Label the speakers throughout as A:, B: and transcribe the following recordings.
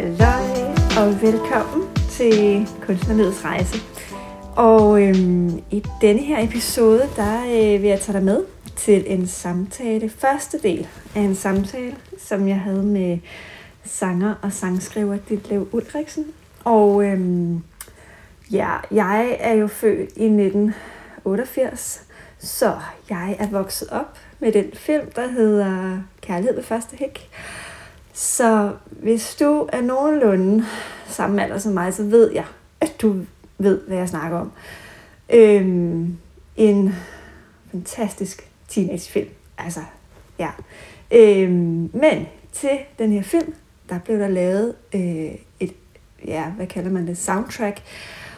A: Halløj og velkommen til Kunstnerlivets Rejse. Og øhm, i denne her episode, der øh, vil jeg tage dig med til en samtale, første del af en samtale, som jeg havde med sanger og sangskriver Ditlev Ulriksen. Og øhm, ja, jeg er jo født i 1988, så jeg er vokset op med den film, der hedder Kærlighed ved første hæk. Så hvis du er nogenlunde samme alder som mig, så ved jeg, at du ved, hvad jeg snakker om. Øhm, en fantastisk teenagefilm. Altså, ja. Øhm, men til den her film, der blev der lavet øh, et, ja, hvad kalder man det, soundtrack.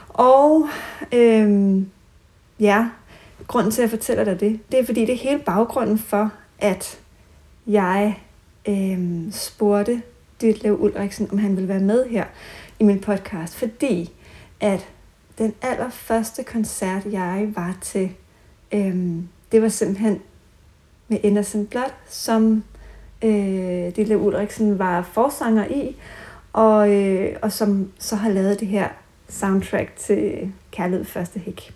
A: Og øhm, ja, grunden til, at jeg fortæller dig det, det er fordi, det er hele baggrunden for, at jeg øh, spurgte Ditlev Ulriksen, om han ville være med her i min podcast, fordi at den allerførste koncert, jeg var til, øh, det var simpelthen med Innocent Blood, som øh, Ditlev Ulriksen var forsanger i, og, øh, og som så har lavet det her soundtrack til Kærlighed Første Hæk.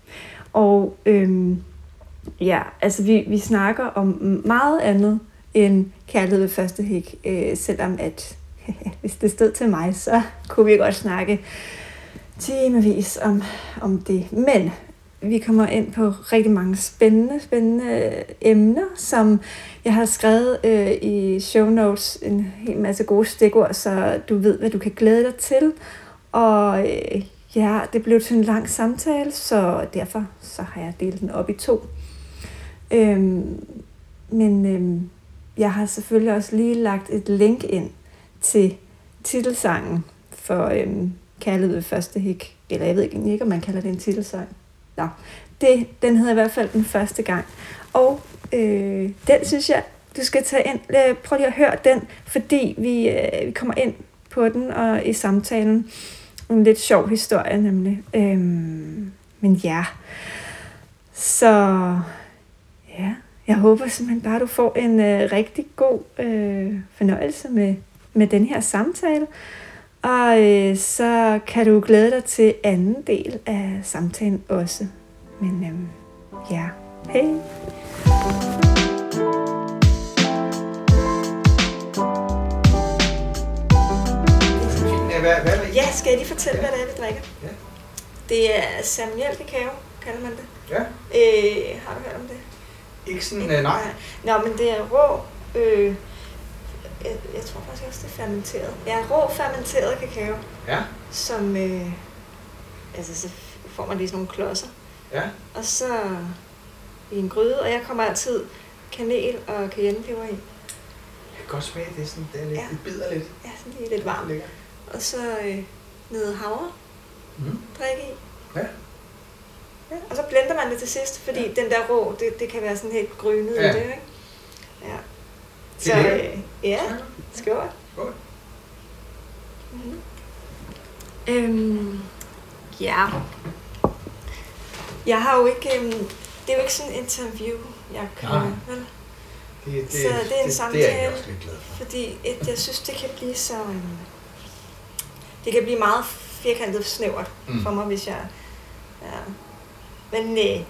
A: Og øh, ja, altså vi, vi snakker om meget andet end Kærlighed ved Første hik, øh, selvom at hvis det stod til mig, så kunne vi godt snakke timevis om, om det. Men vi kommer ind på rigtig mange spændende, spændende øh, emner, som jeg har skrevet øh, i show notes en hel masse gode stikord, så du ved, hvad du kan glæde dig til. Og øh, ja, det blev til en lang samtale, så derfor så har jeg delt den op i to. Øhm, men øhm, jeg har selvfølgelig også lige lagt et link ind til titelsangen for øhm, Kærlighed ved første hik. Eller jeg ved ikke, ikke, om man kalder det en titelsang. Nå, det, den hedder i hvert fald den første gang. Og øh, den synes jeg, du skal tage ind. Prøv lige at høre den, fordi vi, øh, vi kommer ind på den og i samtalen. En lidt sjov historie nemlig. Øhm, men ja, så ja, jeg håber simpelthen bare, at du får en øh, rigtig god øh, fornøjelse med, med den her samtale. Og øh, så kan du glæde dig til anden del af samtalen også. Men øh, ja, hej! Ja, skal jeg lige fortælle, hvad det er, vi drikker?
B: Ja.
A: Det er Samuel kakao, kalder man det.
B: Ja.
A: Øh, har du hørt om det?
B: Ikke sådan, øh, nej.
A: Nå, men det er rå, øh, jeg, jeg tror faktisk også, det er fermenteret. Ja, rå fermenteret kakao,
B: Ja.
A: som, øh, altså så får man lige sådan nogle klodser.
B: Ja.
A: Og så i en gryde, og jeg kommer altid kanel og cayennepeber i.
B: Jeg kan godt smage det, er sådan, det er lidt,
A: Ja.
B: det bider lidt.
A: Ja, sådan lige lidt varmt.
B: Lækker.
A: Og så øh, noget havre,
B: Mm.
A: drikke i.
B: Ja.
A: Ja, og så blender man det til sidst, fordi
B: Ja.
A: den der rå, det, det kan være sådan helt grynet
B: Ja.
A: i det, ikke? Ja.
B: Det er lækkert.
A: øh, ja, skål.
B: Skål.
A: Mm-hmm. Øhm, ja. Jeg har jo ikke, øhm, det er jo ikke sådan en interview, jeg kan,
B: Nej.
A: vel?
B: Det, det,
A: Så det er en
B: det, det er jeg
A: samtale.
B: også lidt glad for.
A: Fordi et, jeg synes, det kan blive så... øhm, Det kan blive meget firkantet snævert
B: mm.
A: for mig, hvis jeg... Ja. Men øh,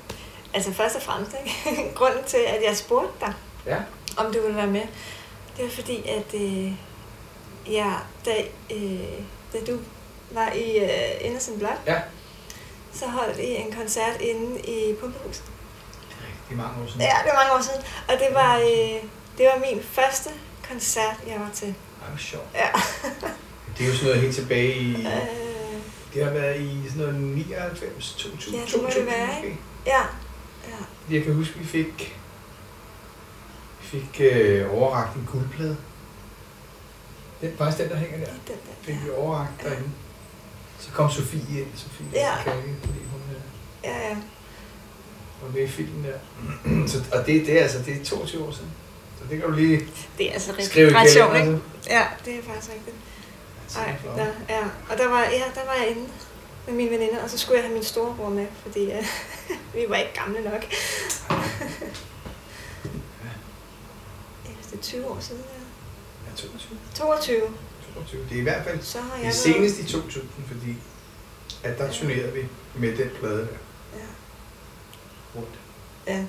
A: altså først og fremmest, ikke? grunden til, at jeg spurgte dig,
B: Ja.
A: om du ville være med, det var fordi, at øh, ja, da, øh, da du var i øh, Innocent Blood,
B: Ja.
A: så holdt I en koncert inde i Pumpehuset.
B: Det er mange år siden.
A: Ja, det var mange år siden. Og det var, øh, det var min første koncert, jeg var til.
B: Ej, hvor sjovt.
A: Ja.
B: Det er jo sådan noget helt tilbage i...
A: Øh,
B: Det har været i sådan noget 99, 2000,
A: Ja, det må det
B: 2000
A: være,
B: måske.
A: ja. ja.
B: Jeg kan huske, vi fik, vi fik øh, overragt en guldplade. Den, faktisk den, der hænger der,
A: er den der.
B: fik vi overragt
A: Ja.
B: derinde. Så kom Sofie ind, Sofie
A: Ja.
B: Kalke, fordi hun øh,
A: Ja, ja.
B: var med i filmen der. så, og det, det, er altså, det er 22 år siden. Så det kan du lige
A: Det er altså
B: skrive
A: rigtig ret sjovt, ikke? Ja, det er faktisk rigtigt. Ej,
B: Det flot.
A: der, ja. Og der var, ja, der var jeg inde med mine veninder, og så skulle jeg have min storebror med, fordi uh, vi var ikke gamle nok. ja, det er 20 år siden, ja.
B: Ja, 22.
A: 22.
B: 22. Det er i hvert fald
A: Så har jeg
B: det seneste i 2000, fordi at der turnerede vi med den plade der
A: Ja.
B: rundt.
A: ja.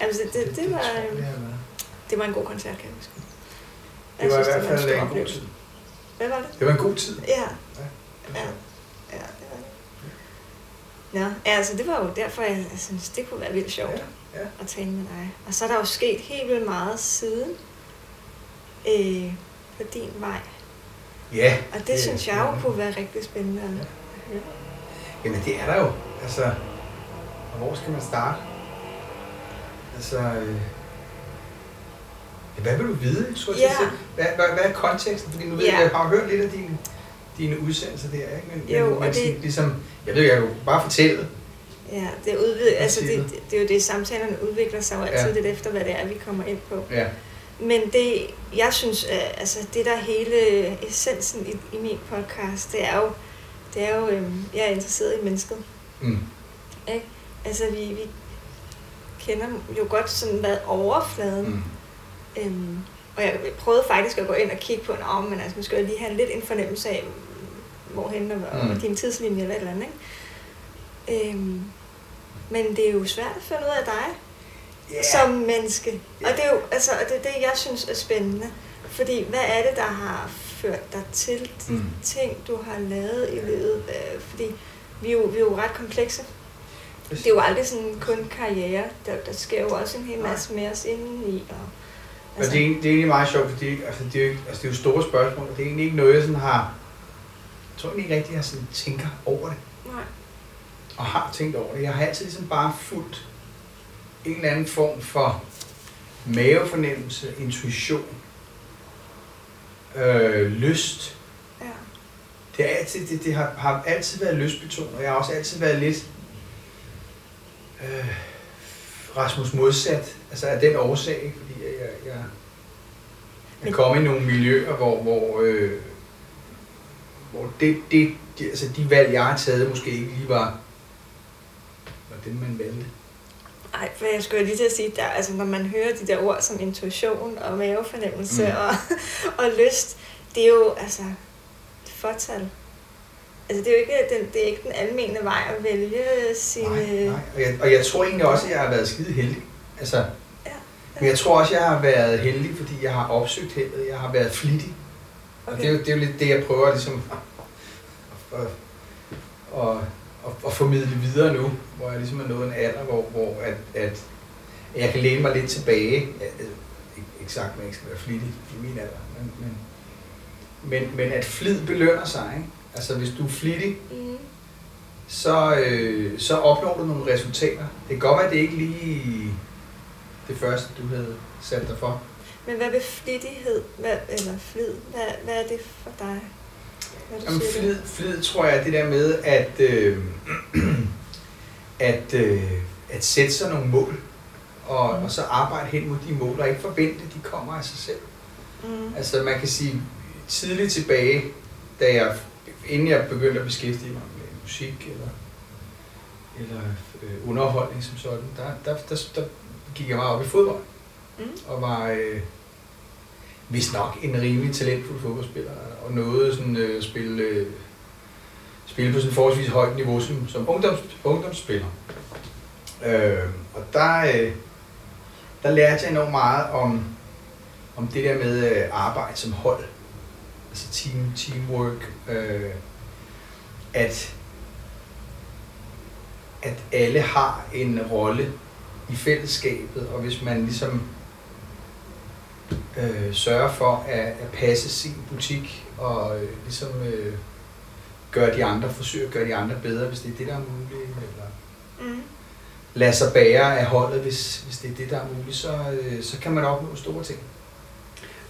A: Altså, det, det, det, var,
B: jeg,
A: øhm,
B: det, været.
A: det var en god koncert, kan jeg huske.
B: det
A: Jeg
B: var i
A: synes,
B: hvert
A: en
B: fald
A: stor
B: en god tid.
A: Hvad var det?
B: Det var en god tid.
A: Ja,
B: Ja,
A: ja, ja, det var det. Nå, ja, altså det var jo derfor, jeg, jeg synes, det kunne være vildt sjovt
B: Ja, ja.
A: at tale med dig. Og så er der jo sket helt vildt meget siden øh, på din vej.
B: ja
A: Og det,
B: Det-
A: synes jeg
B: ja.
A: jo kunne være rigtig spændende. at
B: Ja.
A: høre.
B: Jamen det er der jo. Altså, og hvor skal man starte? Altså, øh, hvad vil du vide? Tror jeg,
A: Ja.
B: hvad, hvad, hvad er konteksten? Fordi nu ved
A: Ja.
B: jeg, jeg har hørt lidt af dine, dine udsendelser der, ikke? Men,
A: Jo,
B: men,
A: og
B: men
A: det-
B: ligesom, jeg ved, jeg kan jo bare fortælle.
A: Ja, det, udvid, altså det, det, det er jo det, samtalerne udvikler sig jo altid
B: Ja.
A: ja. lidt efter, hvad det er, vi kommer ind på.
B: Ja,
A: Men det, jeg synes, øh, altså det der hele essensen i, i min podcast, det er jo, det er jo, øhm, jeg er interesseret i mennesket.
B: mm.
A: Ikke? Altså vi, vi kender jo godt sådan, hvad overfladen.
B: Mm.
A: Øhm, og jeg prøvede faktisk at gå ind og kigge på, om men altså, nu skal lige have lidt en fornemmelse af, hvorhen og,
B: Mm.
A: og din tidslinje eller et eller andet. Ikke? Øhm, men det er jo svært at finde ud af dig
B: Yeah.
A: som menneske.
B: Ja.
A: Og det er jo altså, og det, er det, jeg synes er spændende. Fordi hvad er det, der har ført dig til de
B: Mm.
A: ting, du har lavet i livet? Øh, Fordi vi er, jo, vi er jo ret komplekse. Det er jo aldrig sådan kun karriere. Der, der sker jo også en hel masse med os indeni. Og,
B: Altså, og det, er, egentlig- det er egentlig meget sjovt, fordi altså, det, er jo, altså, det er jo store spørgsmål, og det er egentlig ikke noget, jeg sådan har... Jeg tror ikke rigtig, jeg sådan tænker over det,
A: nej.
B: og har tænkt over det. Jeg har altid ligesom bare fulgt en eller anden form for mavefornemmelse, intuition, øh, lyst.
A: Ja.
B: Det, er altid, det, det har, har altid været lystbetonet, og jeg har også altid været lidt øh, Rasmus modsat, altså af den årsag, jeg, jeg, jeg, jeg
A: Men-
B: kom i nogle miljøer, hvor, hvor, øh, hvor det, det, de, altså de valg, jeg har taget, måske ikke lige var, var det, man valgte.
A: Ej, for jeg skulle lige til at sige, der, altså, når man hører de der ord som intuition og mavefornemmelse
B: Mm.
A: og, og lyst, det er jo altså fortal. Altså, det er jo ikke den, det er ikke den almene vej at vælge sine...
B: Nej, nej. Og, jeg, og jeg tror egentlig også, at jeg har været skide heldig. Altså, Men jeg tror også, jeg har været heldig, fordi jeg har opsøgt heldet. Jeg har været flittig. Okay. Og det er, jo, det er jo lidt det, jeg prøver ligesom at, at, at, at, formidle videre nu, hvor jeg ligesom er nået en alder, hvor, hvor at, at jeg kan læne mig lidt tilbage. Ikke, ikke sagt, at man ikke skal være flittig i min alder, men, men, men, men at flid belønner sig. Ikke? Altså hvis du er flittig,
A: Mm.
B: så, øh, så opnår du nogle resultater. Det kan godt være, at det ikke lige det første, du havde sat dig for.
A: Men hvad ved flittighed, hvad, eller flid, hvad, hvad er det for dig? Hvad
B: Jamen, flid, flid tror jeg det der med at, øh, at, øh, at sætte sig nogle mål, og,
A: Mm.
B: og så arbejde hen mod de mål, og ikke forvente, at de kommer af sig selv.
A: Mm.
B: Altså man kan sige, tidligt tilbage, da jeg, inden jeg begyndte at beskæftige mig med musik eller, eller øh, underholdning som sådan, der, der, der, der gik jeg meget op i fodbold,
A: Mm.
B: og var øh, vist nok en rimelig talentfuld fodboldspiller, og nåede sådan øh, spille, øh, spille på sådan forholdsvis højt niveau som, som ungdoms, ungdomsspiller. Øh, og der, øh, der lærte jeg enormt meget om, om det der med øh, arbejde som hold, altså team, teamwork, øh, at, at alle har en rolle i fællesskabet, og hvis man ligesom øh, sørger for at, at passe sin butik og øh, ligesom øh, gøre de andre, forsøge at gøre de andre bedre, hvis det er det, der er muligt, eller
A: Mm.
B: lade sig bære af holdet, hvis, hvis det er det, der er muligt, så, øh, så kan man opnå store ting.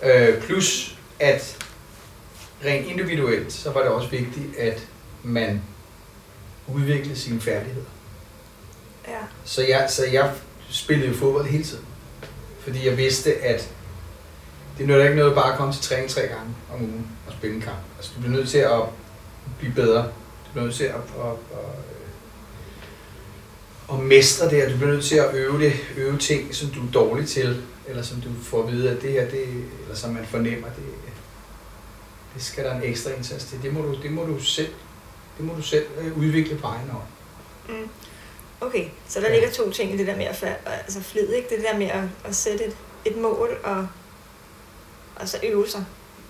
B: Øh, plus at rent individuelt, så var det også vigtigt, at man udviklede sine færdigheder.
A: Ja.
B: Så jeg, så jeg spillede jo fodbold hele tiden. Fordi jeg vidste, at det nytter ikke noget bare at komme til træning tre gange om ugen og spille en kamp. Altså, du bliver nødt til at blive bedre. Du bliver nødt til at, at, at, øh, at mestre det, og du bliver nødt til at øve det, øve ting, som du er dårlig til, eller som du får at vide, at det her, det, eller som man fornemmer, det, det skal der en ekstra indsats til. Det må du, det må du selv, det må du selv øh, udvikle på egen hånd.
A: Mm. Okay, så der
B: Ja.
A: ligger to ting i det der med at altså flid, ikke? Det der med at, at sætte et, et mål og, og så øve sig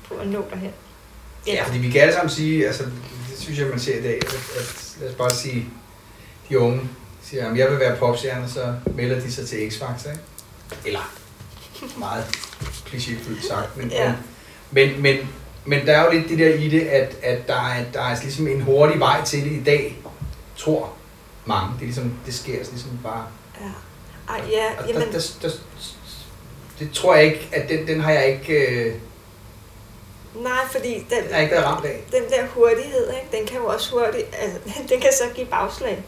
A: på at nå derhen.
B: Ja, fordi vi kan alle sammen sige, altså det synes jeg, man ser i dag, at, at lad os bare sige, de unge siger, at jeg vil være popstjerne, så melder de sig til X-Factor, ikke? Eller meget klichéfyldt sagt, men,
A: Ja.
B: men, men, men der er jo lidt det der i det, at, at der, er, der er ligesom en hurtig vej til det i dag, tror mange. Det er ligesom, det sker ligesom bare.
A: Ja. Ej, ja, jamen,
B: der, der, der, det tror jeg ikke, at den, den har jeg ikke, øh,
A: nej, fordi den,
B: den ikke ramt af.
A: den der hurtighed, ikke, den kan jo også hurtigt, altså, den kan så give bagslag.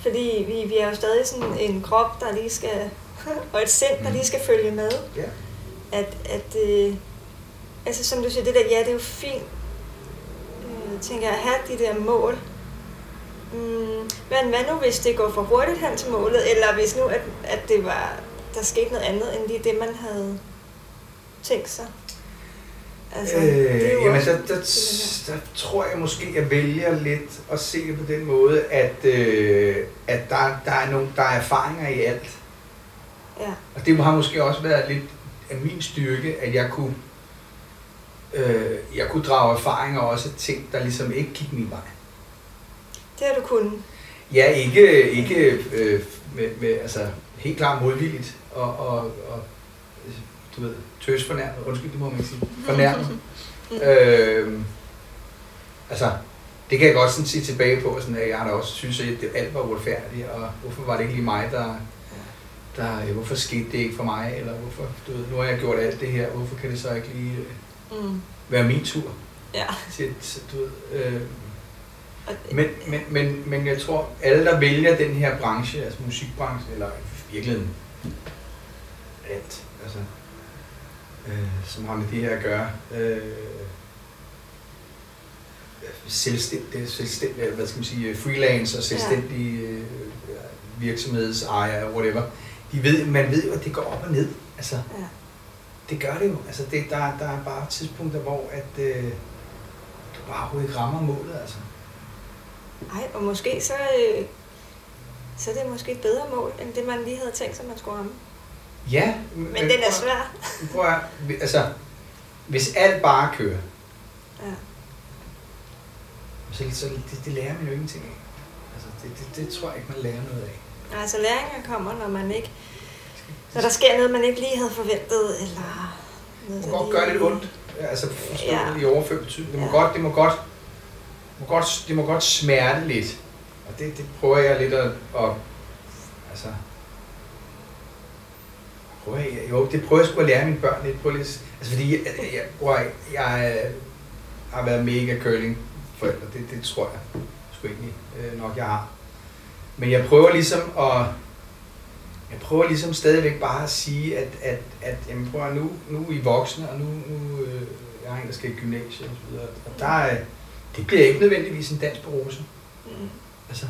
A: Fordi vi, vi er jo stadig sådan en krop, der lige skal, og et sind, der
B: Mm.
A: lige skal følge med.
B: Ja.
A: At, at øh, altså som du siger, det der, ja, det er jo fint, øh, tænker jeg, at have de der mål. Mm, men hvad nu, hvis det går for hurtigt hen til målet, eller hvis nu, at, at det var, der skete noget andet, end lige det, man havde tænkt sig? Altså,
B: øh,
A: det
B: jamen, der, der, der tror jeg måske, jeg vælger lidt at se det på den måde, at, øh, at der, der, er nogle, der er erfaringer i alt.
A: Ja,
B: Og det har måske også været lidt af min styrke, at jeg kunne, øh, jeg kunne drage erfaringer også af ting, der ligesom ikke gik min vej.
A: Det har du kunnet.
B: Ja, ikke, ikke øh, med, med, altså helt klart modvilligt og, og, og du ved, tøs fornærmet, undskyld, det må man ikke sige, fornærmet. øh, altså, det kan jeg godt sådan sige tilbage på, sådan, at jeg har da også synes, at det alt var uretfærdigt, og hvorfor var det ikke lige mig, der, der øh, hvorfor skete det ikke for mig, eller hvorfor, du ved, nu har jeg gjort alt det her, hvorfor kan det så ikke lige øh,
A: Mm.
B: være min tur
A: Ja.
B: til, til du ved, øh, men, men, men, men jeg tror, alle der vælger den her branche, altså musikbranchen, eller virkeligheden alt, altså, øh, som har med det her at gøre, øh, selvstændig, selvstændig, hvad skal man sige, freelance og selvstændige øh, virksomhedsejere, whatever, de ved, man ved jo, at det går op og ned. Altså,
A: ja.
B: det gør det jo. Altså, det, der, der er bare tidspunkter, hvor at, øh, du bare overhovedet ikke rammer målet, altså.
A: Ej, og måske så, øh, så er det måske et bedre mål, end det man lige havde tænkt sig, man skulle ramme.
B: Ja,
A: Men den er svær.
B: Prøv at, altså, hvis alt bare kører,
A: Ja.
B: så, så det, det lærer man jo ingenting af. Altså, det, det, det tror jeg ikke, man lærer noget af.
A: Altså læringer kommer, når man ikke, når der sker noget, man ikke lige havde forventet, eller noget, der
B: må godt
A: lige-
B: gøre lidt ondt. Altså, forstå
A: Ja.
B: i overført betydning. Det må
A: Ja.
B: godt, det må godt, må godt, det må godt smerte lidt. Og det, det prøver jeg lidt at, at altså, prøver jeg, jo, det prøver jeg sgu at lære mine børn lidt på lidt. Altså fordi, jeg, jeg, prøver, jeg, jeg øh, har været mega curling forældre, det, det tror jeg sgu egentlig øh, nok, jeg har. Men jeg prøver ligesom at, jeg prøver ligesom stadigvæk bare at sige, at, at, at jamen prøv at nu, nu er I voksne, og nu, nu øh, jeg har en, der skal i gymnasiet og så videre. Og der er, det bliver ikke nødvendigvis en dans på rosen.
A: Mm.
B: Altså,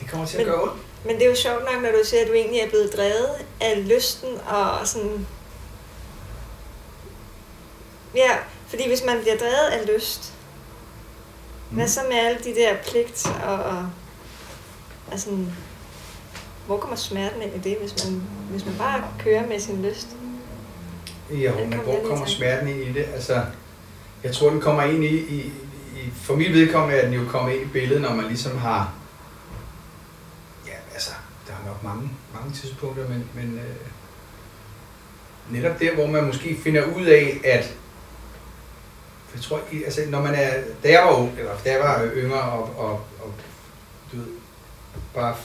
B: det kommer til at
A: Men-
B: gøre ondt.
A: Men det er jo sjovt nok, når du siger, at du egentlig er blevet drevet af lysten og sådan... Ja, fordi hvis man bliver drevet af lyst,
B: Mm.
A: hvad så med alle de der pligt og... og altså, hvor kommer smerten ind i det, hvis man, hvis man bare kører med sin lyst?
B: Ja,
A: Den
B: men hvor kommer smerten ind i det? Altså, jeg tror, den kommer ind i, i, i for mit vedkommende er den jo kommet ind i billedet, når man ligesom har, ja, altså, der er nok mange, mange tidspunkter, men, men øh, netop der, hvor man måske finder ud af, at, jeg tror, altså, når man er, da jeg var ung, eller da jeg var yngre, og, og, og du ved, bare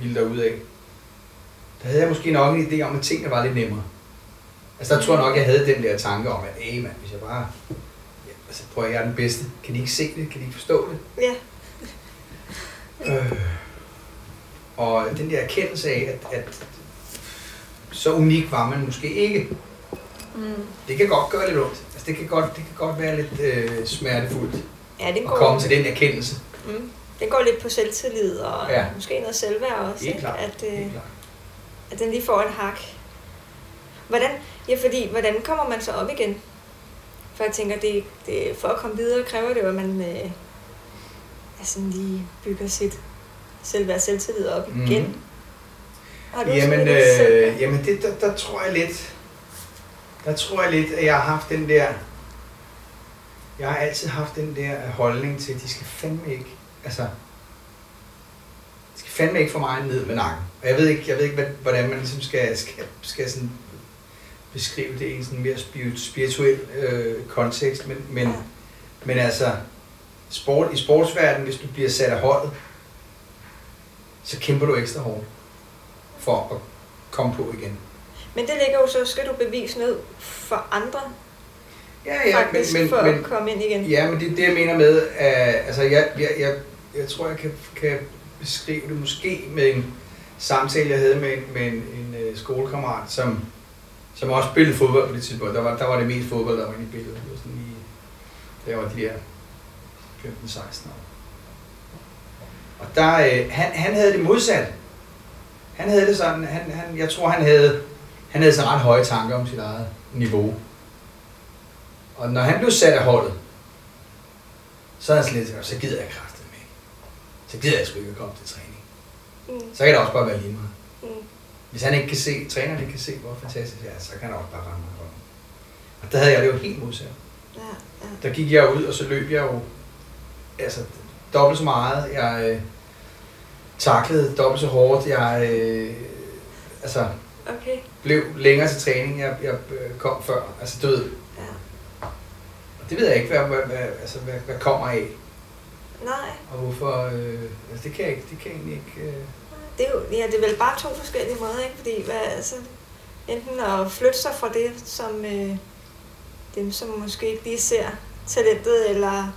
B: ville derud af, der havde jeg måske nok en idé om, at tingene var lidt nemmere. Altså der tror jeg nok, jeg havde den der tanke om, at hey, man, hvis jeg bare... Altså, prøv at jeg er den bedste. Kan de ikke se det? Kan de ikke forstå det?
A: Ja,
B: Øh. Og den der erkendelse af, at, at så unik var man måske ikke.
A: mm.
B: Det kan godt gøre lidt ondt. Altså, det, kan godt, det kan godt være lidt øh, smertefuldt
A: ja det en
B: at komme til den erkendelse.
A: Mm. den går lidt på selvtillid og
B: Ja.
A: måske noget selvværd også. Ikke?
B: klart.
A: At, øh, at den lige får et hak. Hvordan, ja, fordi, hvordan kommer man så op igen? For jeg tænker, det, det, for at komme videre, kræver det jo, at man øh, sådan lige bygger sit selvværd selvtillid op
B: Mhm.
A: igen. Har du
B: Jamen,
A: sådan et selv-
B: øh, jamen det, der, der tror jeg lidt, der tror jeg lidt, at jeg har haft den der, jeg har altid haft den der holdning til, at de skal fandme ikke, altså, de skal fandme ikke få mig ned med nakken. Og jeg ved ikke, jeg ved ikke hvordan man ligesom skal, skal, skal sådan beskrive det i en sådan mere spirit- spirituel øh, kontekst, men, men,
A: Ja.
B: men altså, sport, i sportsverdenen, hvis du bliver sat af holdet, så kæmper du ekstra hårdt for at komme på igen.
A: Men det ligger jo så, skal du bevise noget for andre,
B: Ja,
A: faktisk,
B: men,
A: for
B: men,
A: at
B: men,
A: komme ind igen.
B: ja, men det er det, jeg mener med, at altså, jeg, jeg, jeg, jeg tror, jeg kan, kan beskrive det måske med en samtale, jeg havde med, en- med en, en øh, skolekammerat, som, som også spillede fodbold på det tidspunkt. Der var, der var det mest fodbold, der var inde i billedet. Det var sådan lige, da jeg var de der 15-16 år. Og der, øh, han, han havde det modsat. Han havde det sådan, han, han, jeg tror, han havde, han havde sådan ret høje tanker om sit eget niveau. Og når han blev sat af holdet, så er han sådan lidt, så gider jeg kraftet med. Så gider jeg sgu ikke at komme til træning.
A: Mm,
B: Så kan det også bare være lige meget. Hvis han ikke kan se, træneren ikke kan se, hvor fantastisk det er, så kan han også bare ramme mig. Og der havde jeg det jo helt modsat.
A: ja, ja.
B: Der gik jeg ud, og så løb jeg jo altså, dobbelt så meget. Jeg øh, taklede dobbelt så hårdt. Jeg øh, altså,
A: Okay,
B: blev længere til træning, jeg, jeg øh, kom før. Altså død.
A: ja.
B: Og det ved jeg ikke, hvad, hvad, hvad, altså, hvad, hvad kommer af.
A: Nej,
B: Og hvorfor, øh, altså det kan jeg ikke, det kan jeg egentlig ikke, øh,
A: det er jo ja, det er vel bare to forskellige måder, ikke? Fordi hvad, altså, enten at flytte sig fra det, som øh, dem, som måske ikke lige ser talentet, eller,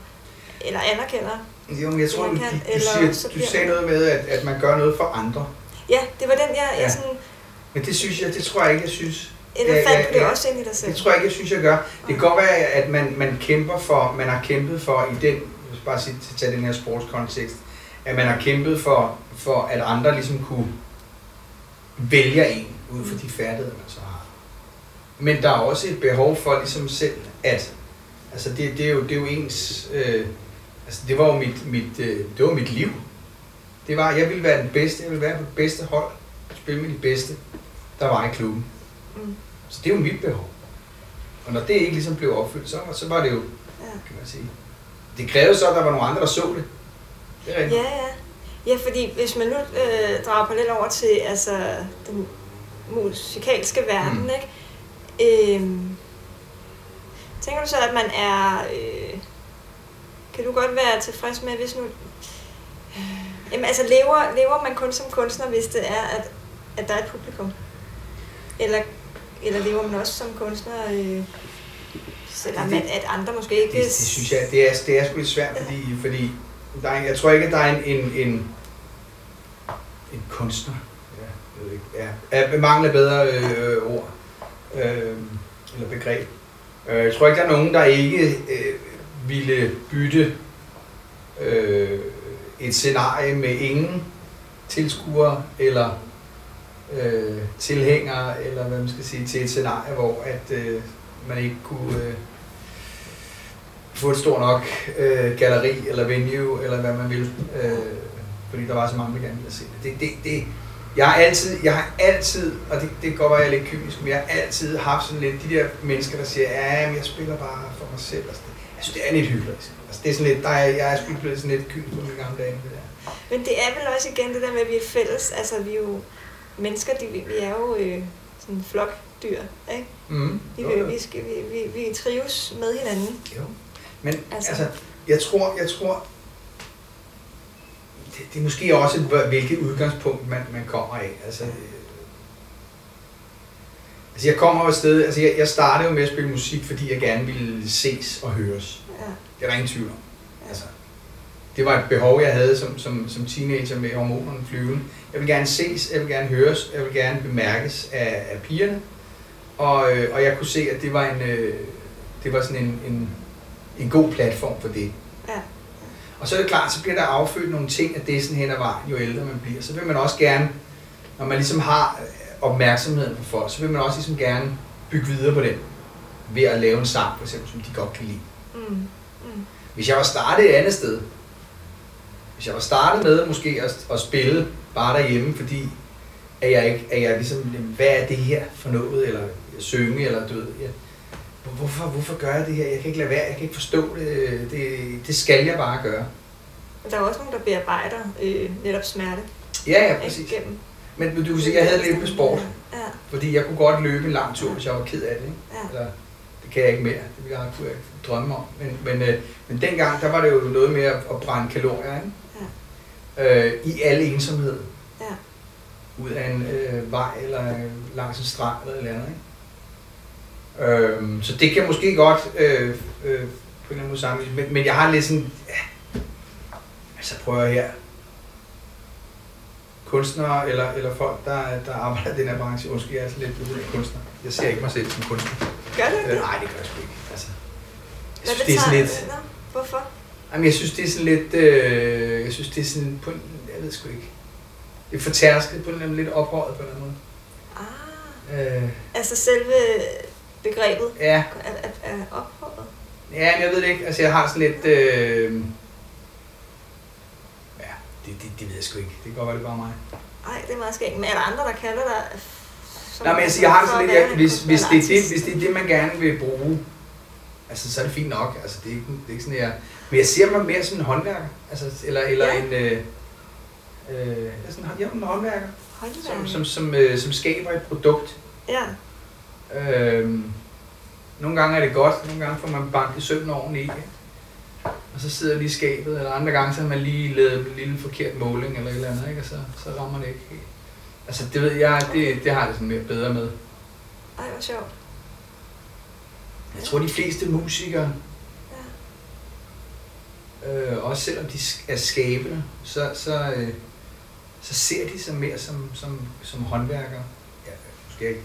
A: eller anerkender.
B: jo, men jeg tror,
A: Man
B: du,
A: kan,
B: du, du,
A: eller
B: siger, du sagde noget med, at, at man gør noget for andre.
A: Ja, det var den, jeg, jeg
B: Ja.
A: sådan,
B: Men det synes jeg, det tror jeg ikke, jeg synes.
A: eller fandt du det
B: ja.
A: også ind i dig selv?
B: Det tror jeg ikke, jeg synes, jeg gør. Det kan godt være, at man, man kæmper for, man har kæmpet for i den, hvis bare sige, til tage den her sportskontekst, at man har kæmpet for, for at andre ligesom kunne vælge en ud fra de færdigheder, man så har. Men der er også et behov for ligesom selv, at altså det, det, er, jo, det er jo ens, øh, altså det var jo mit, mit, øh, det var mit liv. Det var, jeg ville være den bedste, jeg ville være på det bedste hold, spille med de bedste, der var i klubben.
A: Mm,
B: Så det er jo mit behov. Og når det ikke ligesom blev opfyldt, så, så var det jo,
A: ja.
B: kan man sige. Det krævede så, at der var nogle andre, der så det. Det er rigtigt.
A: Ja, ja. Ja, fordi hvis man nu øh, drager parallel over til altså, den musikalske verden,
B: Mm.
A: ikke? Øhm, tænker du så, at man er... Øh, kan du godt være tilfreds med, hvis nu... Øh, jamen, altså, lever, lever man kun som kunstner, hvis det er, at, at der er et publikum? Eller, eller lever man også som kunstner, øh, selvom
B: Det-
A: at, at andre måske ikke...
B: Det, det synes jeg, det er, det er sgu lidt svært, fordi, fordi der er, jeg tror ikke, at der er en, en, en, en kunstner. Ja, jeg ved ikke. Ja, jeg mangler bedre øh, ord øh, eller begreb. Øh, jeg tror ikke, der er nogen, der ikke øh, ville bytte øh, et scenarie med ingen tilskuere eller øh, tilhængere, eller hvad man skal sige, til et scenarie, hvor at øh, man ikke kunne øh, få et stort nok øh, galleri eller venue, eller hvad man vil, øh, fordi der var så mange, der gerne ville se det. det, det, det jeg har altid, jeg har altid, og det, det kan godt være, jeg er lidt kynisk, men jeg har altid haft sådan lidt de der mennesker, der siger, ja, men jeg spiller bare for mig selv. Sådan. Jeg synes, det er lidt hyggeligt. Altså, det er sådan lidt, der er, jeg er sgu blevet sådan lidt kynisk på mine gamle dage. Det der.
A: Men det er vel også igen det der med, at vi er fælles. Altså, vi er jo mennesker, de, vi er jo øh, sådan flokdyr, ikke?
B: Mm.
A: Vi,
B: Jo,
A: vi, vi, skal, vi, vi, vi trives med hinanden.
B: Jo. Men
A: Altså-
B: altså, jeg tror, jeg tror, det, det er måske også, et, hvilket udgangspunkt man, man kommer af. Altså, øh, altså jeg kommer jo et sted, altså jeg, jeg startede jo med at spille musik, fordi jeg gerne ville ses og høres.
A: Ja.
B: Det er der ingen tvivl om. Altså, det var et behov, jeg havde som, som, som teenager med hormonerne flyvende. Jeg vil gerne ses, jeg vil gerne høres, jeg vil gerne bemærkes af, af pigerne. Og, øh, og jeg kunne se, at det var, en, øh, det var sådan en, en, en god platform for det.
A: Ja.
B: Og så er det klart, så bliver der affødt nogle ting af det sådan hen ad vejen, jo ældre man bliver. Så vil man også gerne, når man ligesom har opmærksomheden på folk, så vil man også ligesom gerne bygge videre på den. Ved at lave en sang, for eksempel, som de godt kan lide.
A: Mm. Mm.
B: Hvis jeg var startet et andet sted, hvis jeg var startet med måske at, at spille bare derhjemme, fordi at jeg ikke, at jeg ligesom, hvad er det her for noget, eller synge, eller du ved, jeg, hvorfor, hvorfor gør jeg det her? Jeg kan ikke lade være, jeg kan ikke forstå det, det, det skal jeg bare gøre.
A: Der er også nogen, der bearbejder øh, netop smerte.
B: Ja, ja, præcis.
A: Gennem.
B: Men du kan sige, jeg havde lidt med sport,
A: Ja,
B: fordi jeg kunne godt løbe en lang tur, hvis jeg var ked af det. Ikke?
A: ja.
B: Eller, det kan jeg ikke mere, det ville jeg, kunne jeg ikke drømme om. Men, men, øh, men dengang, der var det jo noget med at, at brænde kalorier, ikke? Øh, i al ensomhed.
A: Ja.
B: Ud af en øh, vej, eller øh, langs en strand, eller et eller andet, ikke? Øh, så det kan måske godt øh, øh, på en eller anden måde sammenlignes. Men, men jeg har lidt sådan, ja, altså prøver jeg her, kunstnere eller, eller folk, der, der arbejder i den her branche, undskyld, jeg er sådan lidt ude kunstner. Jeg ser ikke mig selv som kunstner.
A: Gør det
B: Øh,
A: det?
B: nej, det gør jeg sgu ikke. Altså, jeg synes, det er sådan lidt...
A: Nå, hvorfor?
B: Jamen, jeg synes, det er sådan lidt... Øh, jeg synes, det er sådan på en... Jeg ved sgu ikke. Det er fortærsket på en eller anden lidt ophøjet på en eller anden måde.
A: Ah,
B: Øh,
A: altså selve begrebet
B: ja,
A: er, er, er
B: ja, men jeg ved det ikke. Altså, jeg har sådan lidt... Øh, ja, det, det, det ved jeg sgu ikke. Det kan godt være, det er bare mig.
A: Ej, det er meget skægt. Men er der andre, der kalder dig...
B: Nej, men jeg, siger, jeg har sådan lidt... Jeg, hvis, hvis, det er det, hvis det er det, man gerne vil bruge, altså, så er det fint nok. Altså, det er ikke, det er ikke sådan, jeg... Men jeg ser mig mere som en håndværker. Altså, eller, eller
A: Ja.
B: en... Øh, øh, jeg sådan, ja, en håndværker.
A: Håndværker.
B: som, som, som, øh, som skaber et produkt.
A: Ja,
B: Øhm, nogle gange er det godt, nogle gange får man banket søvn ordentligt i. ikke? Og så sidder lige i skabet, eller andre gange så har man lige lavet en lille forkert måling eller et eller andet, ikke? og så, så rammer det ikke helt. Altså det ved jeg, det, det har det sådan mere bedre med.
A: ej, hvor sjovt.
B: Jeg tror de fleste musikere,
A: Ja.
B: øh, også selvom de er skabende, så, så, øh, så ser de sig mere som, som, som håndværkere. Ja, jeg ikke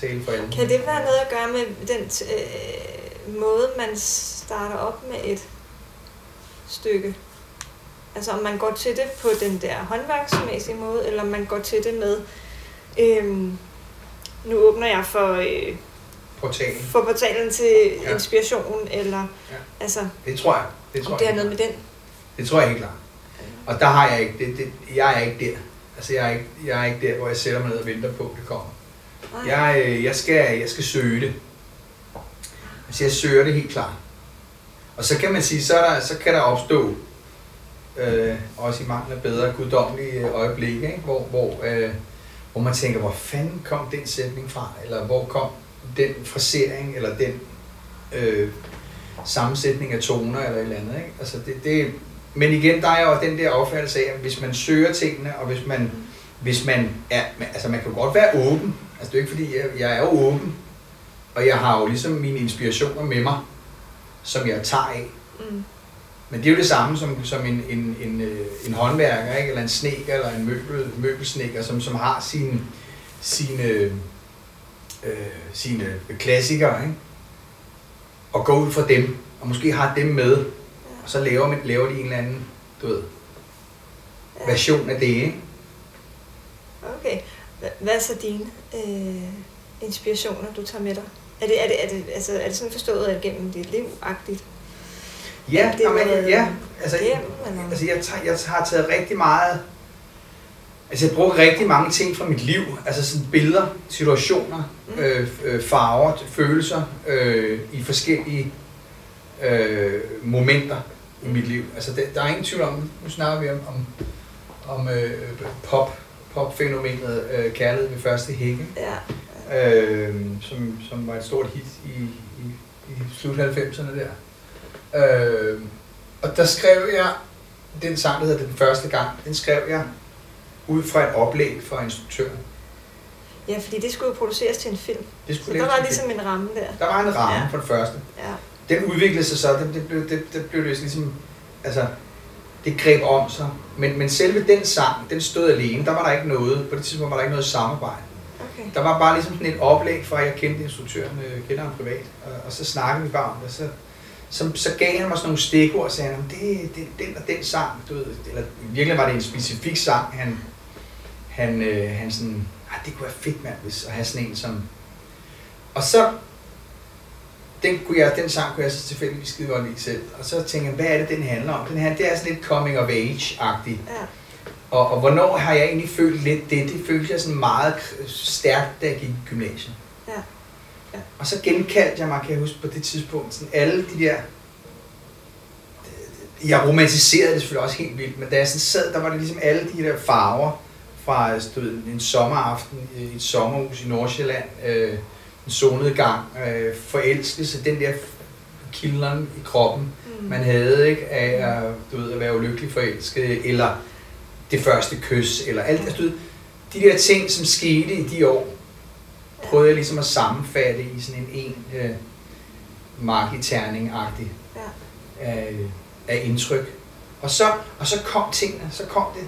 B: tale for alle.
A: Kan det være noget at gøre med den øh, måde, man starter op med et stykke? Altså om man går til det på den der håndværksmæssige måde, eller om man går til det med, øhm, nu åbner jeg for, øh,
B: Portalen.
A: for portalen til
B: Ja.
A: inspiration, eller
B: Ja.
A: altså,
B: Det tror jeg. Det tror
A: om det
B: jeg.
A: er noget med den.
B: Det tror jeg helt klart. Og der har jeg ikke, det, det, jeg er ikke der. Altså jeg er ikke, jeg er ikke der, hvor jeg sætter mig ned og venter på, at det kommer. Jeg, øh, jeg, skal, jeg skal søge det. Altså jeg søger det helt klart. Og så kan man sige, så, der, så kan der opstå, øh, også i mangel af bedre guddommelige øh, øjeblikke, ikke? Hvor, hvor, øh, hvor man tænker, hvor fanden kom den sætning fra? Eller hvor kom den frasering, eller den øh, sammensætning af toner, eller et eller andet. Ikke? Altså det, det, men igen, der er jo den der opfattelse af, at hvis man søger tingene, og hvis man, hvis man er, altså man kan godt være åben. Altså det er jo ikke fordi, jeg, jeg er jo åben, og jeg har jo ligesom mine inspirationer med mig, som jeg tager af.
A: Mm.
B: Men det er jo det samme som, som en, en, en, øh, en håndværker, ikke? eller en sneker, eller en møbel, møbelsneker, som, som har sine, sine, øh, sine klassikere, ikke? og går ud fra dem, og måske har dem med, og så laver, man, laver de en eller anden du ved, version af det. Ikke?
A: Okay. Hva- Hvad er så dine øh, inspirationer, du tager med dig? Er det, er det, er det, altså, er det sådan forstået gennem dit liv-agtigt?
B: Ja,
A: det
B: jamen,
A: noget
B: ja, altså,
A: Gennem, eller?
B: altså jeg, tager, jeg har taget rigtig meget, altså jeg bruger rigtig mange ting fra mit liv, altså sådan billeder, situationer,
A: Mm.
B: øh, øh, farver, følelser øh, i forskellige øh, momenter i mit liv. Altså det, der er ingen tvivl om, nu snakker vi om, om, om øh, pop, popfænomenet øh, Kærlighed ved første hække,
A: Ja.
B: øh, som, som var et stort hit i, i, i slut 90'erne der. Øh, og der skrev jeg den sang, der hedder Den Første Gang, den skrev jeg ud fra et oplæg fra instruktøren.
A: ja, fordi det skulle jo produceres til en film.
B: Det
A: Så
B: skulle
A: der
B: laves
A: var ligesom en ramme der.
B: Der var en ramme
A: ja.
B: for det første.
A: Ja.
B: Den udviklede sig så, det, det, blev, det, det blev det ligesom, altså, det greb om sig. Men, men selve den sang, den stod alene. Der var der ikke noget, på det tidspunkt var der ikke noget samarbejde.
A: Okay.
B: Der var bare ligesom sådan et oplæg fra, at jeg kendte instruktøren, øh, kender ham privat, og, og så snakkede vi bare om det. Så, så, så gav han mig sådan nogle stikord, og sagde han, det, det den og den sang, du ved, eller virkelig var det en specifik sang, han, han, øh, han sådan, ah, det kunne være fedt, mand, hvis at have sådan en som... Og så, den, kunne jeg, den sang kunne jeg så tilfældigvis skide godt lide selv. Og så tænkte jeg, hvad er det, den handler om? Den her, det er sådan lidt coming of age-agtigt.
A: Ja.
B: Og, og hvornår har jeg egentlig følt lidt det? Det følte jeg sådan meget stærkt, da jeg gik i gymnasiet.
A: Ja. Ja.
B: Og så genkaldte jeg mig, kan jeg huske på det tidspunkt, sådan alle de der... Jeg romantiserede det selvfølgelig også helt vildt, men da jeg sådan sad, der var det ligesom alle de der farver fra du ved, en sommeraften i et sommerhus i Nordsjælland, øh, en solnedgang, øh, forelskelse, den der kilderen i kroppen,
A: Mm.
B: man havde ikke af du ved, at være ulykkelig forelsket, eller det første kys, eller alt altså, du ved, de der ting, som skete i de år, prøvede jeg ligesom at sammenfatte i sådan en en øh, markiterning-agtig
A: Ja.
B: af, af indtryk. Og så, og så kom tingene, så kom det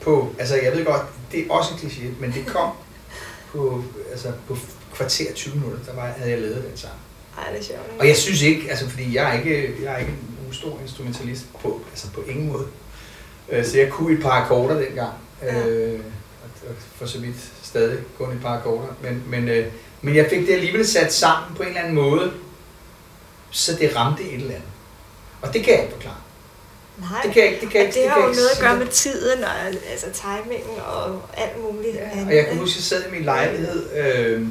B: på, altså jeg ved godt, det er også en kliché, men det kom på, altså på kvarter 20 minutter, der var, havde jeg lavet den sang.
A: Ej, det er sjovt. ikke?
B: Og jeg synes ikke, altså fordi jeg er ikke, jeg er ikke nogen stor instrumentalist på, altså på ingen måde. Øh, Så jeg kunne et par akkorder dengang.
A: Ja.
B: Øh, og- for så vidt stadig kun et par akkorder. Men, men, øh, men jeg fik det alligevel sat sammen på en eller anden måde, så det ramte et eller andet. Og det kan jeg ikke forklare.
A: Nej,
B: Det kan jeg ikke, det kan jeg ikke.
A: det har
B: kan
A: jo noget at gøre med tiden, og altså timingen og alt muligt.
B: Ja, og jeg kan
A: ikke?
B: huske, at jeg sad i min lejlighed, øh,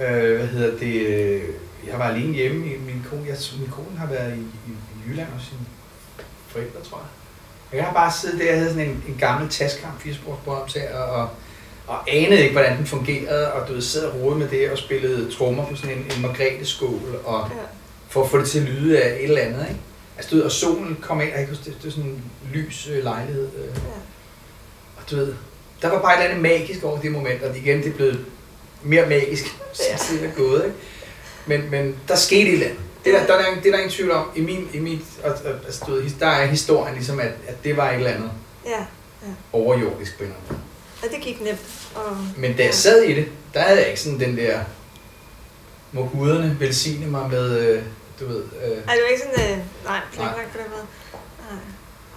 B: øh, hvad hedder det, jeg var alene hjemme, min kone, jeg, min kone har været i, i, i Jylland hos sine forældre, tror jeg. Og jeg har bare siddet der, jeg havde sådan en, en gammel taskamp, firesportsbåndoptager, og, og anede ikke, hvordan den fungerede, og du ved, sad og rodede med det, og spillede trommer på sådan en, en margrethe-skål, og
A: Ja.
B: for at få det til at lyde af et eller andet, ikke? Altså, du ved, og solen kom ind, og jeg det, det var sådan en lys øh, lejlighed, øh,
A: Ja.
B: og du ved, der var bare et eller andet magisk over det moment, og igen, det er blevet mere magisk,
A: Ja.
B: tiden er gået, ikke? Men, men der skete et eller andet. Det der, der, er, der, det er der ingen tvivl om. I min, i mit, altså, du ved, der er historien ligesom, at, at det var et eller andet
A: ja,
B: overjordisk på en eller
A: og det gik nemt. Og,
B: Men da jeg sad i det, der havde jeg ikke sådan den der, må guderne velsigne mig med, øh, du ved, øh,
A: Ej, det var ikke sådan, øh, nej, planlagt på den måde.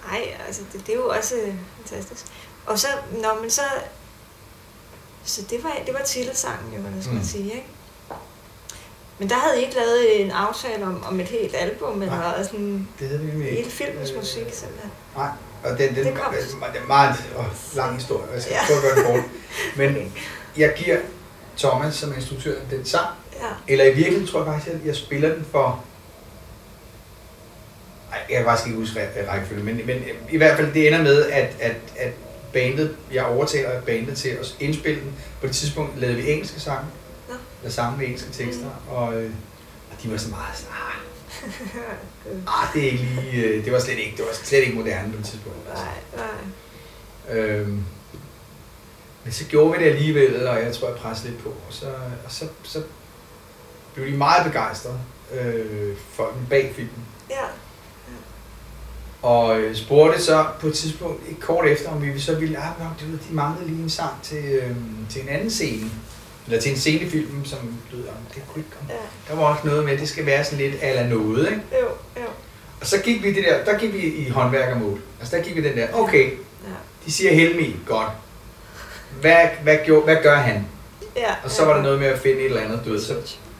A: Nej, Ej, altså det, det er jo også øh, fantastisk. Og så, når man så, så det var, det var titelsangen jo, hvad skal man
B: Mm.
A: sige, ikke? Men der havde I ikke lavet en aftale om, om et helt album, eller
B: Nej.
A: sådan
B: det havde vi ikke.
A: hele filmens musik, simpelthen.
B: Nej, og den, den,
A: Det kom.
B: det er meget oh, lang historie, og jeg skal
A: Ja.
B: prøve at gøre den kort. Men
A: Okay.
B: jeg giver Thomas som instruktør den sang,
A: Ja,
B: eller i virkeligheden tror jeg faktisk, at jeg spiller den for... Jeg kan faktisk ikke huske ræ- rækkefølgen, men, men i hvert fald det ender med, at, at, at bandet, jeg overtaler bandet til at indspille den. På det tidspunkt lavede vi engelske sange,
A: Nå.
B: eller sammen med engelske tekster, og, øh, og de var så meget sådan, ah, ah, det er ikke lige, øh, det var slet ikke, det var slet ikke moderne på det tidspunkt. Altså.
A: nej, nej.
B: Øhm, men så gjorde vi det alligevel, og jeg tror, jeg pressede lidt på. Og så, og så, så blev de meget begejstrede, øh, folkene bag filmen.
A: Ja,
B: Og øh, spurgte så på et tidspunkt, ikke kort efter, om vi så ville, ah, nok, du ved, de manglede lige en sang til, øh, til en anden scene. Eller til en scene i filmen, som lød, om det kunne ikke komme.
A: ja,
B: Der var også noget med, at det skal være sådan lidt ala noget, ikke?
A: jo, jo.
B: Og så gik vi det der, der gik vi i håndværkermål. Altså der gik vi den der, okay,
A: Ja,
B: de siger Helmi, godt. Hvad, hvad, gjorde, hvad gør han?
A: ja.
B: Og så var der noget med at finde et eller andet, du ved, så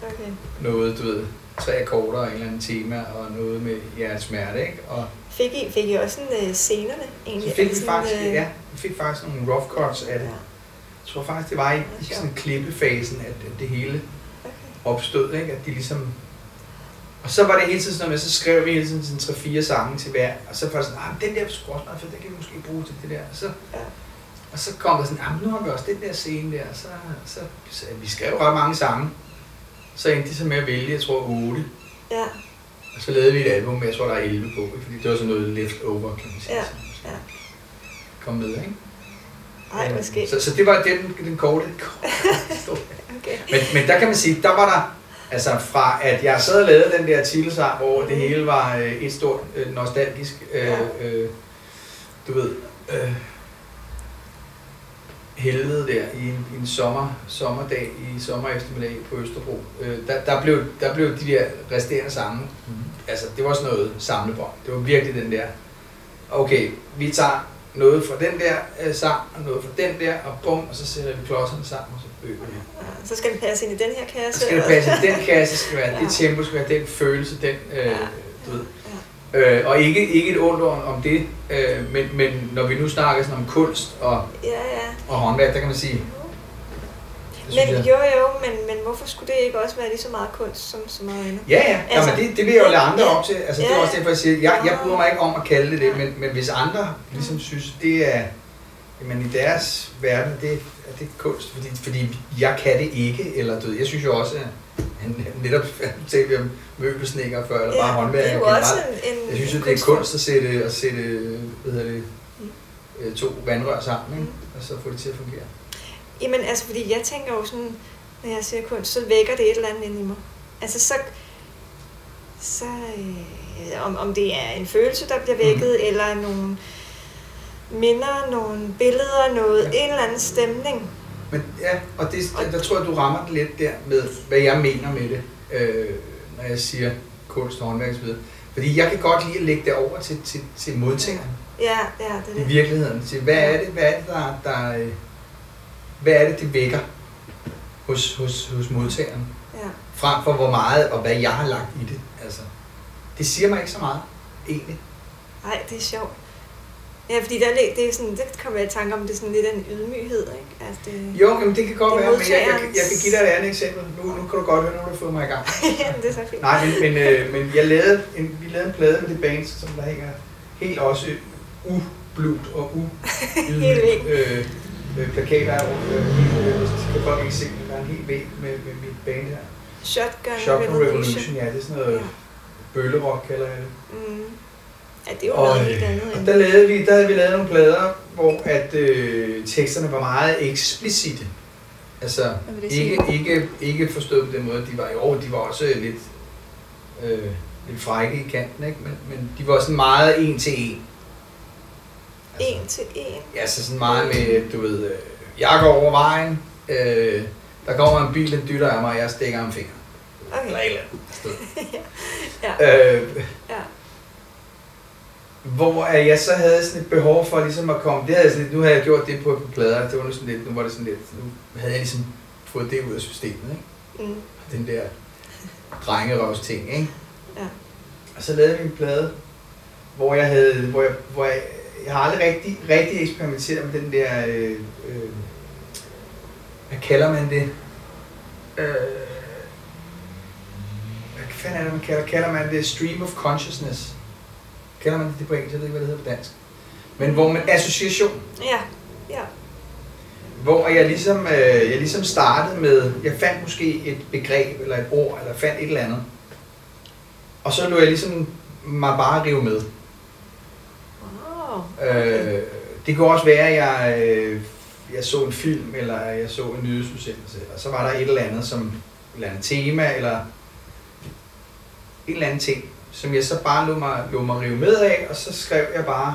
A: Okay.
B: noget, du ved, tre akkorder og en eller anden tema, og noget med hjertesmerte, ikke? Og
A: Fik I, fik I også sådan, øh, scenerne egentlig?
B: så fik vi faktisk,
A: øh,
B: ja, vi fik faktisk nogle rough cuts af det.
A: Ja,
B: Jeg tror faktisk, det var i, i
A: sjovt.
B: sådan klippefasen, at at det hele
A: okay.
B: opstod, ikke? At de ligesom... Og så var det hele tiden sådan noget med, så skrev vi hele tiden sådan tre-fire sange til hver, og så var det sådan, ah, den der skulle også meget fedt, den kan vi måske bruge til det der. Og så,
A: Ja.
B: og så kom der sådan, ah, nu har vi også den der scene der, og så, så, så vi skrev ret mange sange. Så endte de så med at vælge, jeg tror, 8.
A: Ja,
B: Og så lavede vi et album med, jeg tror, der er 11 på, fordi det var sådan noget leftover, kan man sige.
A: Ja, ja.
B: Kom med, ikke?
A: ej, måske.
B: Så, så det var den, den korte, korte.
A: Okay.
B: Men, men der kan man sige, der var der, altså fra at jeg sad og lavede den der titelsang, hvor det hele var øh, et stort øh, nostalgisk, øh,
A: Ja.
B: øh, du ved, øh, helvede der i en, en sommer, sommerdag i sommer eftermiddag på Østerbro. Øh, der, der, blev, der blev de der resterende sange, mm. altså det var sådan noget samlebånd. Det var virkelig den der, okay, vi tager noget fra den der øh, sang, og noget fra den der, og bum, og så sætter vi klodserne sammen, og så øver vi.
A: Ja, så skal det passe ind i den her kasse.
B: Så skal det passe ind i den kasse, skal være ja. det tempo, skal være den følelse, den, øh, ja. du ved. Øh, og ikke, ikke et ondt ord om det, øh, men, men når vi nu snakker sådan om kunst og,
A: ja, ja.
B: og håndværk, der kan man sige...
A: Men jeg. jo jo, men, men hvorfor skulle det ikke også være lige så meget kunst som så meget andet?
B: Ja, ja, altså, Jamen, det, det vil jeg jo lade andre ja, op til. Altså, ja, det er også derfor, jeg siger, jeg, jeg bryder mig ikke om at kalde det det, men, men hvis andre ligesom synes, det er, jamen i deres verden, det, er det kunst, fordi, fordi jeg kan det ikke, eller du jeg synes jo også, at netop talte vi om møbelsnækker før, eller ja, bare håndværk. Det er jo også en, en Jeg synes, en det er kunst at sætte, at sætte hvad hedder det, mm. to vandrør sammen, ikke? Mm. og så få det til at fungere.
A: Jamen altså, fordi jeg tænker jo sådan, når jeg ser kunst, så vækker det et eller andet ind i mig. Altså så, så øh, om, om det er en følelse, der bliver vækket, mm. eller nogle minder, nogle billeder, noget, ja. en eller anden stemning.
B: Men ja, og det, der, der tror jeg, du rammer det lidt der med, hvad jeg mener med det, øh, når jeg siger kunst og håndværksvidere. Fordi jeg kan godt lide at lægge det over til, til, til modtageren.
A: Ja, ja, det er det.
B: I virkeligheden. Til, hvad er det, hvad er det der, der, øh, hvad er det, det vækker hos, hos, hos modtageren? Ja. Frem for hvor meget og hvad jeg har lagt i det. Altså, det siger mig ikke så meget, egentlig.
A: Nej, det er sjovt. Ja, fordi der, det er sådan, det kommer jeg i tanke om, det er sådan lidt en ydmyghed, ikke? Altså
B: det, jo, men det kan godt det være, men jeg, jeg, jeg, kan give dig et andet eksempel. Nu, nu kan du godt høre, du har fået mig i gang.
A: ja, det er så fint.
B: Nej, men, men, øh, men jeg lavede en, vi lavede en plade med det band, som der hænger helt også ublut og u øh, øh, plakater øh, øh, kan folk ikke se, der er en helt væg med, med mit band her.
A: Shotgun,
B: Shotgun Revolution. Revolution. ja, det er sådan noget ja. bøllerok, kalder jeg det. Mm.
A: Ja, det var og, noget helt andet.
B: Og der, lavede vi, der havde vi lavet nogle plader, hvor at øh, teksterne var meget eksplicite. Altså, ikke, ikke, ikke forstået på den måde, de var i år, de var også lidt, øh, lidt frække i kanten, ikke? Men, men de var sådan meget en til en.
A: Altså, en til en?
B: Ja, så sådan meget med, du ved, øh, jeg går over vejen, øh, der kommer en bil, den dytter af mig, og jeg stikker en finger. Okay. Eller et eller andet ja. ja. Øh, ja hvor jeg så havde sådan et behov for ligesom at komme, det havde sådan lidt, nu havde jeg gjort det på, på plader, det var nu sådan lidt, nu var det sådan lidt, nu havde jeg ligesom fået det ud af systemet, ikke? Mm. Den der drengerøvs ting, ikke? Ja. Og så lavede vi en plade, hvor jeg havde, hvor jeg, hvor jeg, jeg har aldrig rigtig, rigtig eksperimenteret med den der, øh, øh, hvad kalder man det? Øh, hvad fanden er det, man kalder? Kalder man det stream of consciousness? Kender man det på engelsk? Jeg ved ikke, hvad det hedder på dansk. Men hvor man association.
A: Ja, ja.
B: Hvor jeg ligesom, øh, jeg ligesom startede med, jeg fandt måske et begreb eller et ord, eller fandt et eller andet. Og så lå jeg ligesom mig bare rive med.
A: Wow. Okay.
B: Øh, det kunne også være, at jeg, øh, jeg så en film, eller jeg så en nyhedsudsendelse, eller så var der et eller andet som et eller andet tema, eller en eller anden ting, som jeg så bare lå mig, lå mig rive med af, og så skrev jeg bare,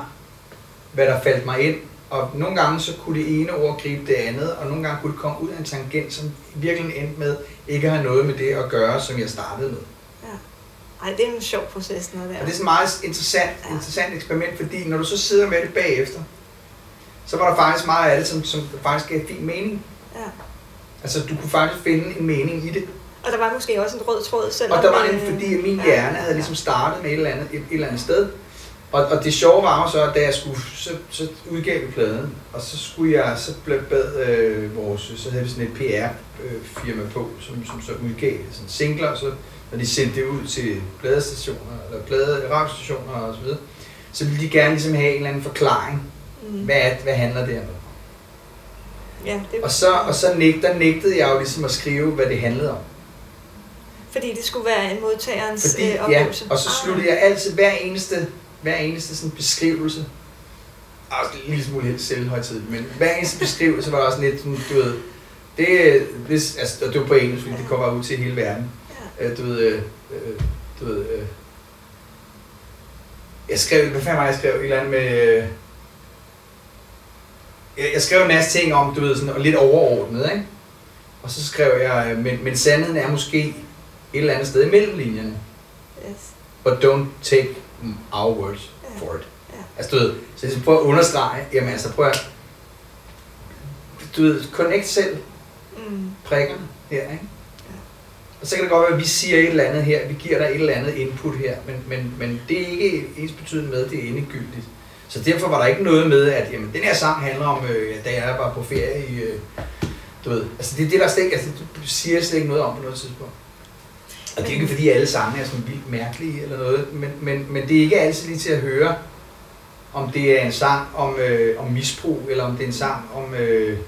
B: hvad der faldt mig ind. Og nogle gange så kunne det ene ord gribe det andet, og nogle gange kunne det komme ud af en tangent, som virkelig endte med ikke at have noget med det at gøre, som jeg startede med.
A: Ja. Ej, det er en sjov proces, noget der.
B: Og det er sådan meget interessant, ja. interessant eksperiment, fordi når du så sidder med det bagefter, så var der faktisk meget af det, som, som faktisk gav fin mening. Ja. Altså, du kunne faktisk finde en mening i det.
A: Og der var måske også en rød tråd selv.
B: Og der var en, fordi min hjerne havde ligesom startet med et eller andet, et, et eller andet sted. Og, og det sjove var jo så, at da jeg skulle, så, så udgav vi pladen, og så skulle jeg, så blev bad øh, vores, så havde vi sådan et PR-firma på, som, som så udgav sådan singler, så når de sendte det ud til pladestationer, eller plade, radiostationer og så videre, så ville de gerne ligesom have en eller anden forklaring. Mm. Hvad, hvad handler det om?
A: Ja, det
B: og så, og så næg, der nægtede jeg jo ligesom at skrive, hvad det handlede om.
A: Fordi det skulle være en modtagerens Fordi, øh, oplevelse?
B: Ja, og så sluttede jeg altid hver eneste, hver eneste sådan beskrivelse, også en lille smule helt selvhøjtid, men hver eneste beskrivelse var også lidt sådan, du ved, det, det, altså, det var på engelsk, fordi det kommer ud til hele verden. Ja. Øh, du ved, øh, øh, du ved, øh, jeg skrev, hvad fanden var jeg skrev, et eller andet med, jeg, jeg skrev en masse ting om, du ved, sådan, og lidt overordnet, ikke? Og så skrev jeg, øh, men, men sandheden er måske et eller andet sted imellem linjerne.
A: Yes.
B: But don't take our words
A: Ja.
B: for it.
A: Ja.
B: Altså, du ved, så jeg prøver at understrege, jamen altså, prøv at, du ved, connect selv
A: Mm.
B: prikkerne her, ikke? Og så kan det godt være, at vi siger et eller andet her, vi giver dig et eller andet input her, men, men, men det er ikke ens betydende med, at det er endegyldigt. Så derfor var der ikke noget med, at jamen, den her sang handler om, øh, da jeg var på ferie i, øh, du ved, altså det er det, der slet ikke, altså det siger slet ikke noget om på noget tidspunkt. Og det er ikke fordi alle sange er sådan vildt mærkelige eller noget, men, men, men det er ikke altid lige til at høre, om det er en sang om, øh, om misbrug, eller om det er en sang om, øh,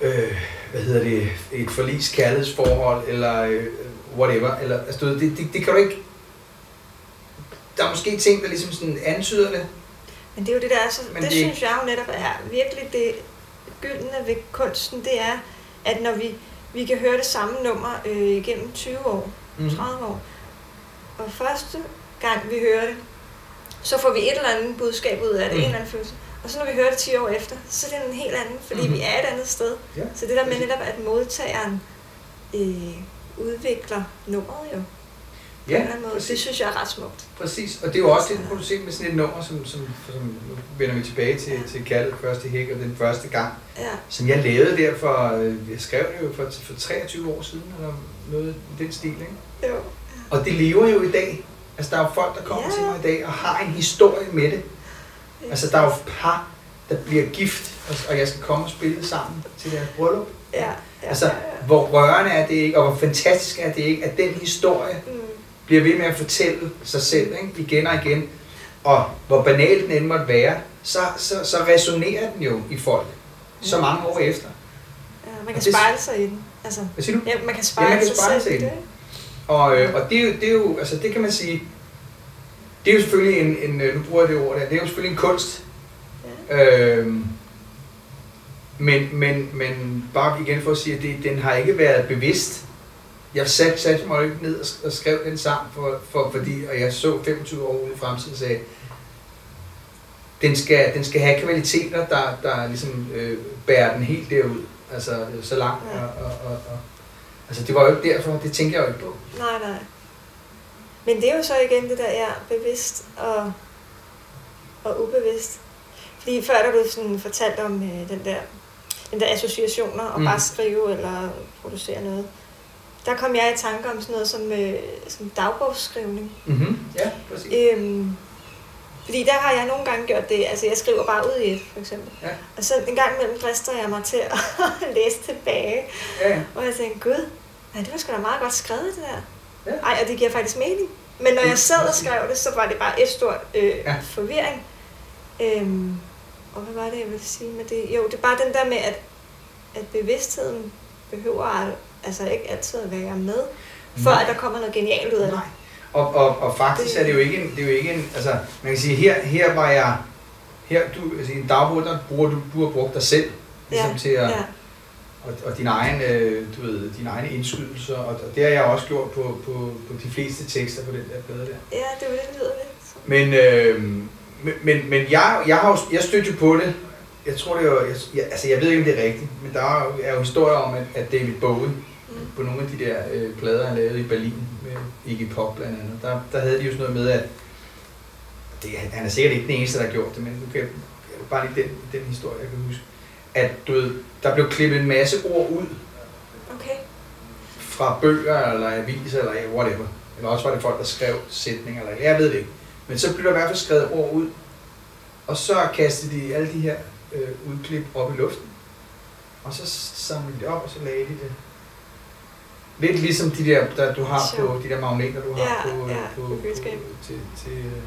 B: øh, hvad hedder det, et forlis kærlighedsforhold, eller øh, whatever. Eller, altså, det, det, det kan du ikke... Der er måske ting, der ligesom sådan antyder det.
A: Men det er jo det, der er så,
B: Men
A: det,
B: det-
A: synes jeg jo netop er virkelig det gyldne ved kunsten, det er, at når vi, vi kan høre det samme nummer øh, igennem 20 år,
B: Mhm.
A: 30 år, og første gang vi hører det, så får vi et eller andet budskab ud af det,
B: Mhm.
A: en eller anden følelse. Og så når vi hører det 10 år efter, så er det en helt anden, fordi
B: Mhm.
A: vi er et andet sted.
B: Ja,
A: Så det der med netop, at modtageren øh, udvikler nummeret jo,
B: Ja,
A: måde, det synes jeg er ret smukt.
B: præcis. Og det er jo også det, du se med sådan et nummer, som, som, som nu vender vi tilbage til, til Kaldet første hæk, og den første gang,
A: Ja,
B: som jeg lavede der for, øh, jeg skrev det jo for, for 23 år siden, eller noget i den stil, ikke?
A: jo.
B: Og det lever jo i dag. Altså, der er jo folk, der kommer
A: Ja.
B: til mig i dag og har en historie med det. Altså, der er jo par, der bliver gift, og, og jeg skal komme og spille sammen til deres bryllup.
A: Ja, ja,
B: Altså,
A: ja, ja.
B: hvor rørende er det ikke, og hvor fantastisk er det ikke, at den historie
A: Mm.
B: Bliver ved med at fortælle sig selv ikke? igen og igen. Og hvor banal den end måtte være, så, så, så resonerer den jo i folk så mange år efter.
A: Ja, man kan
B: det-
A: spejle sig i den. Altså,
B: Hvad siger du?
A: ja, man kan spejle,
B: man kan
A: sig
B: spejle sig i den. Og, øh, og det, er jo, det er jo, altså det kan man sige, det er jo selvfølgelig en, en øh, nu bruger jeg det ord der, det er jo selvfølgelig en kunst.
A: Ja.
B: Øhm, men, men, men bare igen for at sige, at det, den har ikke været bevidst. Jeg satte, satte mig ikke ned og og skrev den sang, for, for, fordi, og jeg så 25 år ud i fremtiden sagde, den skal, den skal have kvaliteter, der, der ligesom øh, bærer den helt derud. Altså øh, så langt.
A: Ja.
B: Og, og, og, og, altså det var jo ikke derfor, det tænker jeg jo ikke på.
A: Nej, nej. Men det er jo så igen det der, ja, bevidst og, og ubevidst. Fordi før der blev sådan fortalt om øh, den der, den der associationer og
B: Mm.
A: bare skrive eller producere noget. Der kom jeg i tanke om sådan noget som, øh, som dagbogsskrivning.
B: Mm-hmm. Ja, præcis.
A: Øhm, fordi der har jeg nogle gange gjort det, altså jeg skriver bare ud i et, for eksempel.
B: Ja.
A: Og så en gang imellem drister jeg mig til at læse tilbage,
B: Ja,
A: og jeg tænkte, gud, nej, det var sgu da meget godt skrevet, det der.
B: Ja.
A: Ej, og det giver faktisk mening. Men når jeg sad og skrev det, så var det bare et stort øh,
B: Ja.
A: forvirring. Øhm, og hvad var det, jeg ville sige med det? Jo, det er bare den der med, at, at bevidstheden behøver altså ikke altid at være med, for
B: Nej.
A: at der kommer noget genialt ud af det.
B: Nej. Og, og, og faktisk er det jo ikke en, det er jo ikke en, altså man kan sige, her, her var jeg, her, du, altså i en dagbog, der bruger du, du har brugt dig selv, ligesom
A: Ja,
B: til at,
A: Ja,
B: og, og din egen, øh, du ved, dine egne indskydelser, og, og det har jeg også gjort på, på, på de fleste tekster på den der plade der.
A: ja, det jo det, det lyder. Så.
B: Men, øh, men, men, men jeg, jeg har jo, jeg stødte jo på det, jeg tror det var, jeg, jeg, altså jeg ved ikke om det er rigtigt, men der er jo, er jo historier om, at, at David Bowie. På nogle af de der øh, plader, han lavede i Berlin med Iggy Pop blandt andet, der, der havde de jo sådan noget med, at det, han er sikkert ikke den eneste, der har gjort det, men nu kan jeg, jeg bare lige den, den historie, jeg kan huske, at du ved, der blev klippet en masse ord ud
A: Okay.
B: fra bøger eller aviser eller whatever. Eller også var det folk, der skrev sætninger, eller jeg ved det ikke. Men så blev der i hvert fald skrevet ord ud, og så kastede de alle de her øh, udklip op i luften, og så samlede de op, og så lagde de det. Lidt ligesom de der, der du har på, de der magneter, du har
A: Ja,
B: på,
A: ja,
B: på,
A: på køleskabet.
B: til, til øh,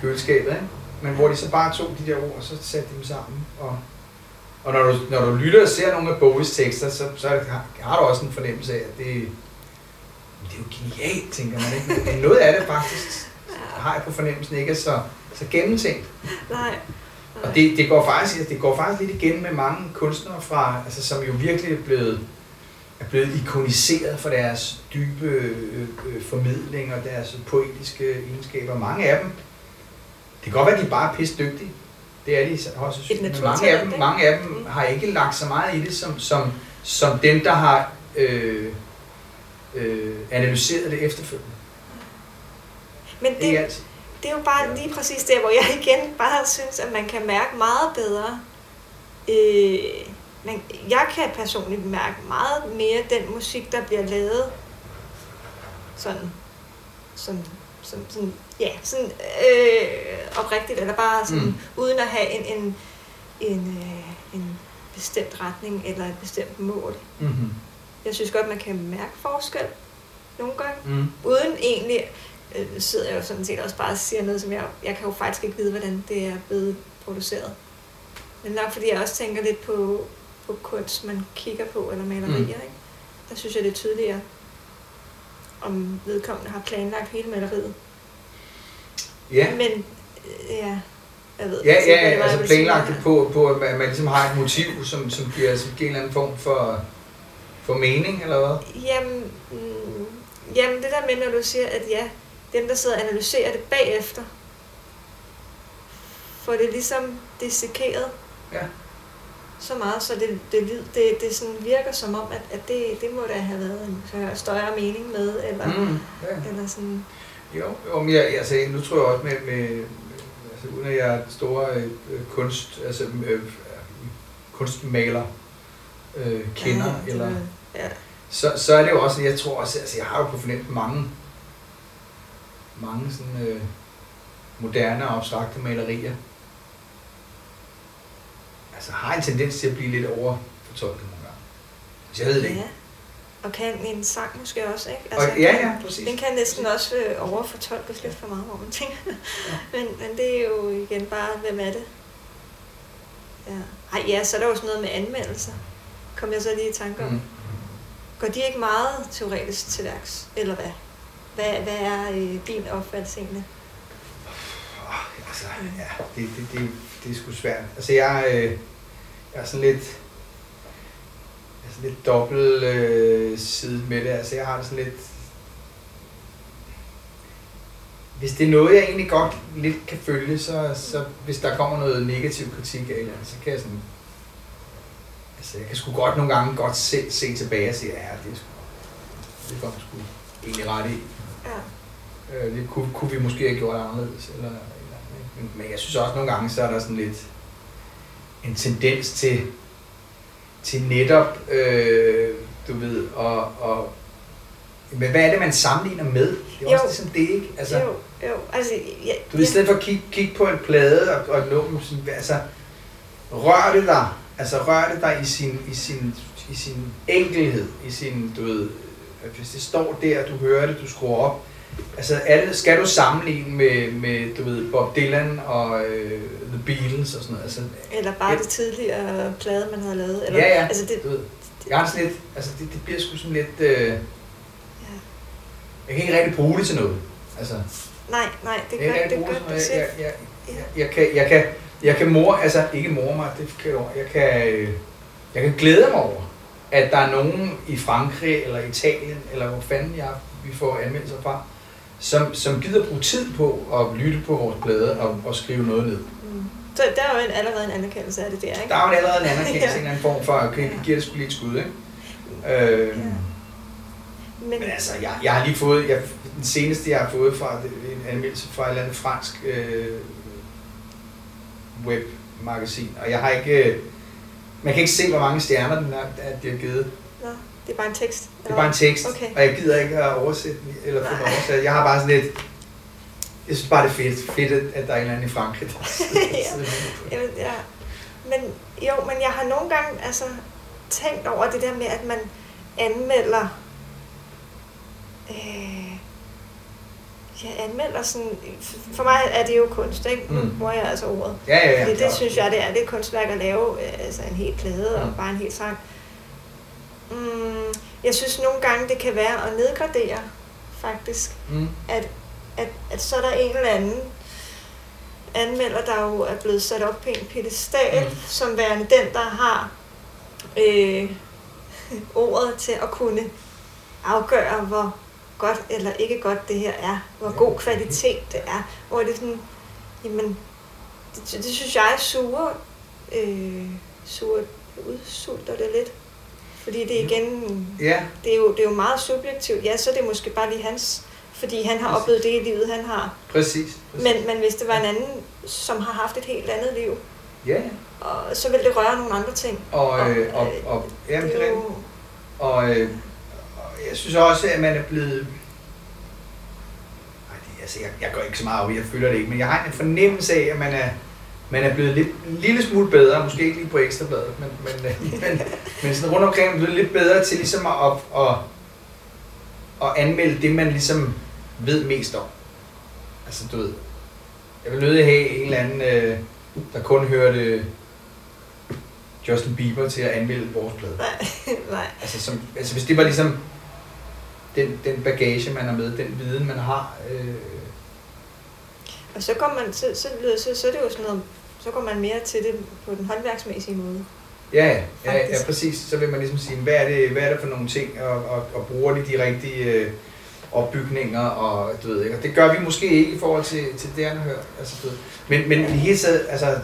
B: køleskabet, ikke? Men hvor de så bare tog de der ord, og så satte de dem sammen. Og, og når, du, når du lytter og ser nogle af Bowies tekster, så, så har, har du også en fornemmelse af, at det, det er jo genialt, tænker man ikke. Men noget af det faktisk har jeg på fornemmelsen ikke er så, så gennemtænkt.
A: Nej.
B: Og det, det, går faktisk, det går faktisk lidt igen med mange kunstnere fra, altså, som jo virkelig er blevet, er blevet ikoniseret for deres dybe øh, øh, formidling og deres poetiske egenskaber. Mange af dem, det kan godt være, at de bare er pisse dygtige. Det er de også. Men mange af, dem,
A: ikke?
B: mange af dem
A: Mm.
B: har ikke lagt så meget i det, som, som, som dem, der har øh, øh, analyseret det efterfølgende.
A: Men
B: Ikke
A: det,
B: altid.
A: det er jo bare lige præcis der, hvor jeg igen bare synes, at man kan mærke meget bedre. Øh, men jeg kan personligt mærke meget mere den musik, der bliver lavet sådan, sådan, sådan, sådan ja, sådan øh, oprigtigt, eller bare sådan,
B: mm.
A: uden at have en, en, en, øh, en bestemt retning eller et bestemt mål.
B: Mm-hmm.
A: Jeg synes godt, man kan mærke forskel nogle gange
B: Mm.
A: uden egentlig øh, sidder jeg jo sådan set også bare og siger noget, som jeg, jeg kan jo faktisk ikke vide, hvordan det er blevet produceret. Men nok fordi jeg også tænker lidt på, på kunst, man kigger på, eller malerier,
B: Mm.
A: ikke? Der synes jeg, det er tydeligere, om vedkommende har planlagt hele maleriet.
B: Ja.
A: Men, øh, ja, jeg ved
B: Ja,
A: ikke,
B: ja,
A: var,
B: altså planlagt det på, på at man, man ligesom har et motiv, som, som, giver, som giver en eller anden form for, for mening, eller hvad?
A: Jamen, mm, jamen, det der med, når du siger, at ja, dem, der sidder og analyserer det bagefter, får det ligesom dissekeret
B: Ja.
A: Så meget, så det, det, det, det sådan virker som om, at, at det, det må da have været en større- mening med, eller, mm.
B: Ja.
A: eller sådan,
B: Jo, jo men jeg, altså, nu tror jeg også med, med, altså, uden at jeg er store øh, kunst, altså øh, kunstmaler øh, kender,
A: ja, det
B: eller,
A: ja,
B: så, så er det jo også, jeg tror også, altså jeg har jo på fornemt mange, mange sådan øh, moderne og abstrakte malerier, altså har en tendens til at blive lidt overfortolket nogle gange. Så jeg ved det ikke.
A: ja. Og kan en sang måske også, ikke?
B: Og, ja, ja, præcis.
A: Den kan næsten også øh, overfortolkes lidt for meget, hvor man tænker. men, men det er jo igen bare, hvem er det? Ja. Ej, ja, så er der jo sådan noget med anmeldelser. Kom jeg så lige i tanke om.
B: Mm.
A: Mm. Går de ikke meget teoretisk til værks? Eller hvad? Hvad, hvad er øh, din opfattelse egentlig?
B: Oh, altså, ja, det, det, det, det er sgu svært. Altså, jeg, øh, jeg er sådan lidt, jeg er sådan lidt dobbelt øh, side med det. Altså, jeg har det sådan lidt... Hvis det er noget, jeg egentlig godt lidt kan følge, så, så hvis der kommer noget negativ kritik eller så kan jeg sådan... Altså, jeg kan sgu godt nogle gange godt se, se tilbage og sige, ja, det er sgu... Det kommer sgu egentlig ret i.
A: Ja.
B: Øh, det kunne, kunne vi måske have gjort anderledes. Eller, men, jeg synes også nogle gange, så er der sådan lidt en tendens til, til netop, øh, du ved, og, og men hvad er det, man sammenligner med? Det er
A: Jo.
B: også ligesom det, ikke? Altså,
A: Jo, jo. Altså, ja,
B: du ved, i stedet for at kigge, kigge på en plade og, og et nummer, altså, rør det dig, altså rør det dig i sin, i sin, i sin enkelhed, i sin, du ved, hvis det står der, du hører det, du skruer op, altså det, skal du sammenligne med, med, du ved, Bob Dylan og øh, The Beatles og sådan noget, altså,
A: Eller bare
B: Ja.
A: det tidligere plade, man havde lavet. Eller,
B: ja, ja,
A: Altså det,
B: du ved, jeg har lidt, altså det, det bliver sgu sådan lidt, øh,
A: ja.
B: jeg kan ikke rigtig bruge det til noget, altså,
A: Nej, nej, det
B: jeg
A: gør,
B: kan ikke
A: det gør
B: det jeg, jeg, jeg, jeg, jeg, kan, jeg kan, jeg kan mor, altså ikke mor mig, det forkert ord. Jeg kan, øh, jeg kan glæde mig over, at der er nogen i Frankrig eller Italien, eller hvor fanden jeg, vi får anmeldelser fra, som, som gider bruge tid på at lytte på vores plader og, og skrive noget ned.
A: Mm. Så der er jo en, allerede en anerkendelse af det der, ikke?
B: Der er jo allerede en anerkendelse,
A: Ja.
B: en eller anden form for, okay, vi giver det sgu lige et skud, ikke? Øh,
A: Ja. Men,
B: Men altså, jeg, jeg har lige fået, jeg, den seneste jeg har fået fra, en anmeldelse fra et eller andet fransk øh, webmagasin, og jeg har ikke, øh, man kan ikke se, hvor mange stjerner den er, at de har givet.
A: Det er bare en tekst.
B: Det er bare en tekst,
A: Okay.
B: og jeg gider ikke at oversætte den, eller få den oversat. Jeg har bare sådan lidt, jeg synes bare, det er fedt, fedt at- der er en eller anden i Frankrig, der sidder-
A: Ja.
B: det.
A: Jamen, ja. Men jo, men jeg har nogle gange altså, tænkt over det der med, at man anmelder... Øh, jeg anmelder sådan... For mig er det jo kunst, ikke?
B: Mm.
A: bruger jeg altså ordet.
B: Ja, ja, ja.
A: Fordi det
B: klart.
A: synes jeg, det er. Det er kunstværk at lave øh, altså en hel plade og
B: Mm.
A: bare en hel sang. Mm, jeg synes nogle gange, det kan være at nedgradere, faktisk.
B: Mm.
A: At, at, at så er der en eller anden anmelder, der jo er blevet sat op på en pedestal,
B: Mm.
A: som værende den, der har øh, ordet til at kunne afgøre, hvor godt eller ikke godt det her er. Hvor god kvalitet det er. Hvor det sådan, jamen, det, det synes jeg suger, øh, suger udsulter det lidt. Fordi det er igen,
B: Ja,
A: det er, jo, det er jo meget subjektivt. Ja, så er det måske bare lige hans, fordi han har oplevet det i livet, han har.
B: præcis. præcis.
A: Men, men hvis det var en anden, som har haft et helt andet liv,
B: Ja,
A: og så vil det røre nogle andre ting.
B: og, øh, og, og, jamen, det er rigtigt. Og, øh, og jeg synes også, at man er blevet... Altså, jeg, jeg går ikke så meget op i, jeg føler det ikke, men jeg har en fornemmelse af, at man er, man er blevet lidt, en lille smule bedre, måske ikke lige på ekstrabladet, men, men, øh, men, men sådan rundt omkring er blevet lidt bedre til ligesom at, at, at, at anmelde det, man ligesom ved mest om. Altså, du ved, jeg vil nødig have en eller anden, øh, der kun hørte Justin Bieber til at anmelde vores blad.
A: Nej, nej.
B: Altså, som, altså hvis det var ligesom den, den bagage, man har med, den viden, man har. Øh,
A: Og så går man, så, så, lyder- så, så er det jo sådan noget, så går man mere til det på den håndværksmæssige måde.
B: ja, ja, ja, ja, præcis. Så vil man ligesom sige, hvad er det, hvad er det for nogle ting, og, og, og bruger de de rigtige øh, opbygninger, og du ved ikke. Og det gør vi måske ikke i forhold til, til det, han hørt. Altså, du ved. Men, men i det hele taget, altså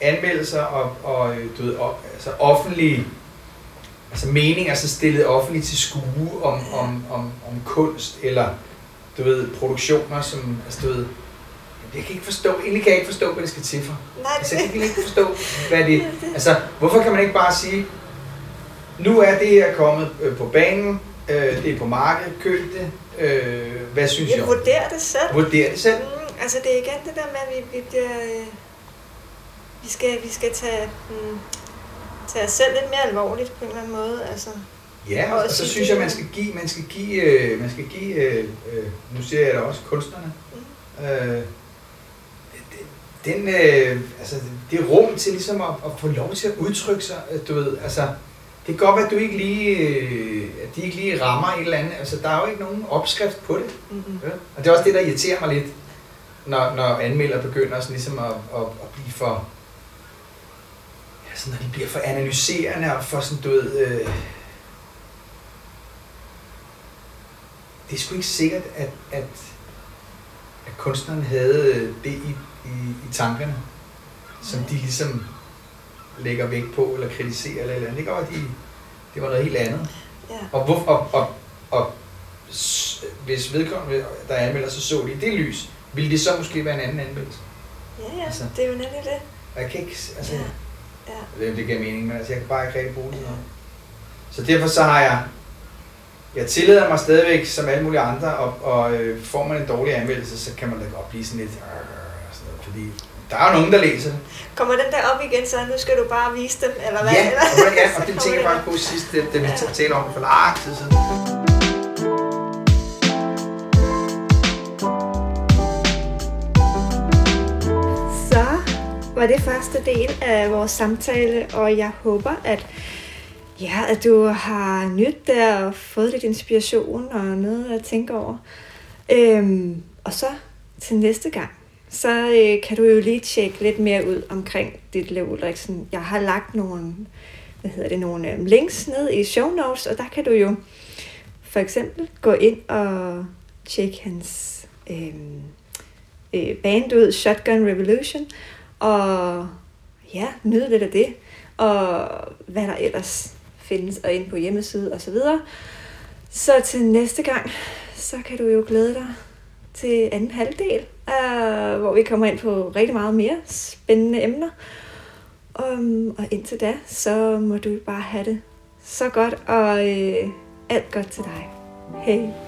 B: anmeldelser og, og øh, du ved, op, altså offentlige altså meninger så stillet offentligt til skue om, om, om, om kunst, eller du ved, produktioner, som, altså du ved, jeg kan ikke forstå, egentlig kan jeg ikke forstå, hvad det skal til for.
A: Nej,
B: Altså,
A: det,
B: jeg kan ikke forstå, hvad det Altså, hvorfor kan man ikke bare sige, nu er det her kommet øh, på banen, øh, det er på markedet, køb det, øh, hvad synes
A: jeg
B: jeg? det?
A: vurderer det selv.
B: Vurder det selv.
A: Mm, altså det er igen det der med, at vi, vi bliver... øh, Vi skal, vi skal tage, mm, tage os selv lidt mere alvorligt på en eller anden måde. Altså,
B: Ja,
A: Og
B: og, så synes
A: det,
B: jeg, man skal give, man skal give, øh, man skal give øh, øh, nu ser jeg da også kunstnerne, øh, den, øh, altså, det rum til ligesom at, at få lov til at udtrykke sig, øh, du ved, altså, det kan godt være, at du ikke lige, øh, at de ikke lige rammer et eller andet, altså, der er jo ikke nogen opskrift på det,
A: mm-hmm.
B: Ja. Og det er også det, der irriterer mig lidt, når, når anmelder begynder sådan ligesom at, at, at blive for... Ja, sådan, når de bliver for analyserende og for sådan, du ved... Øh, det er sgu ikke sikkert, at, at, at kunstneren havde det i, i, i tankerne, som de ligesom lægger vægt på, eller kritiserer, eller eller andet. Det være, de, det var noget helt andet.
A: Ja.
B: Og, hvor, og, og, og hvis vedkommende, der anmelder, så så de i det lys, ville det så måske være en anden anmeldelse?
A: ja, ja,
B: Altså.
A: det er jo nemlig det.
B: Og jeg kan ikke, altså,
A: Ja.
B: ja.
A: Ja.
B: det giver mening, men altså, jeg kan bare ikke rigtig bruge det. noget. Så derfor så har jeg, jeg tillader mig stadigvæk, som alle mulige andre, og, og øh, får man en dårlig anmeldelse, så kan man da godt blive sådan lidt, øh, fordi der er jo nogen, der læser det.
A: Kommer den der op igen, så nu skal du bare vise dem, eller hvad?
B: Ja,
A: Eller?
B: og, ja, og det tænker jeg faktisk på sidst, da da vi
A: Ja.
B: talte om det for lang tid siden.
A: Så var det første del af vores samtale, og jeg håber, at, ja, at du har nyt det og fået lidt inspiration og noget at tænke over. Øhm, og så til næste gang, så øh, kan du jo lige tjekke lidt mere ud omkring dit liv, Ulriksen. Jeg har lagt nogle, hvad hedder det, nogle øh, links ned i show notes, og der kan du jo for eksempel gå ind og tjekke hans øh, øh, band ud, Shotgun Revolution, og ja, nyde lidt af det, og hvad der ellers findes, og ind på hjemmeside og så videre. Så til næste gang, så kan du jo glæde dig til anden halvdel, øh, hvor vi kommer ind på rigtig meget mere spændende emner. Um, og indtil da, så må du bare have det så godt, og øh, alt godt til dig. Hej.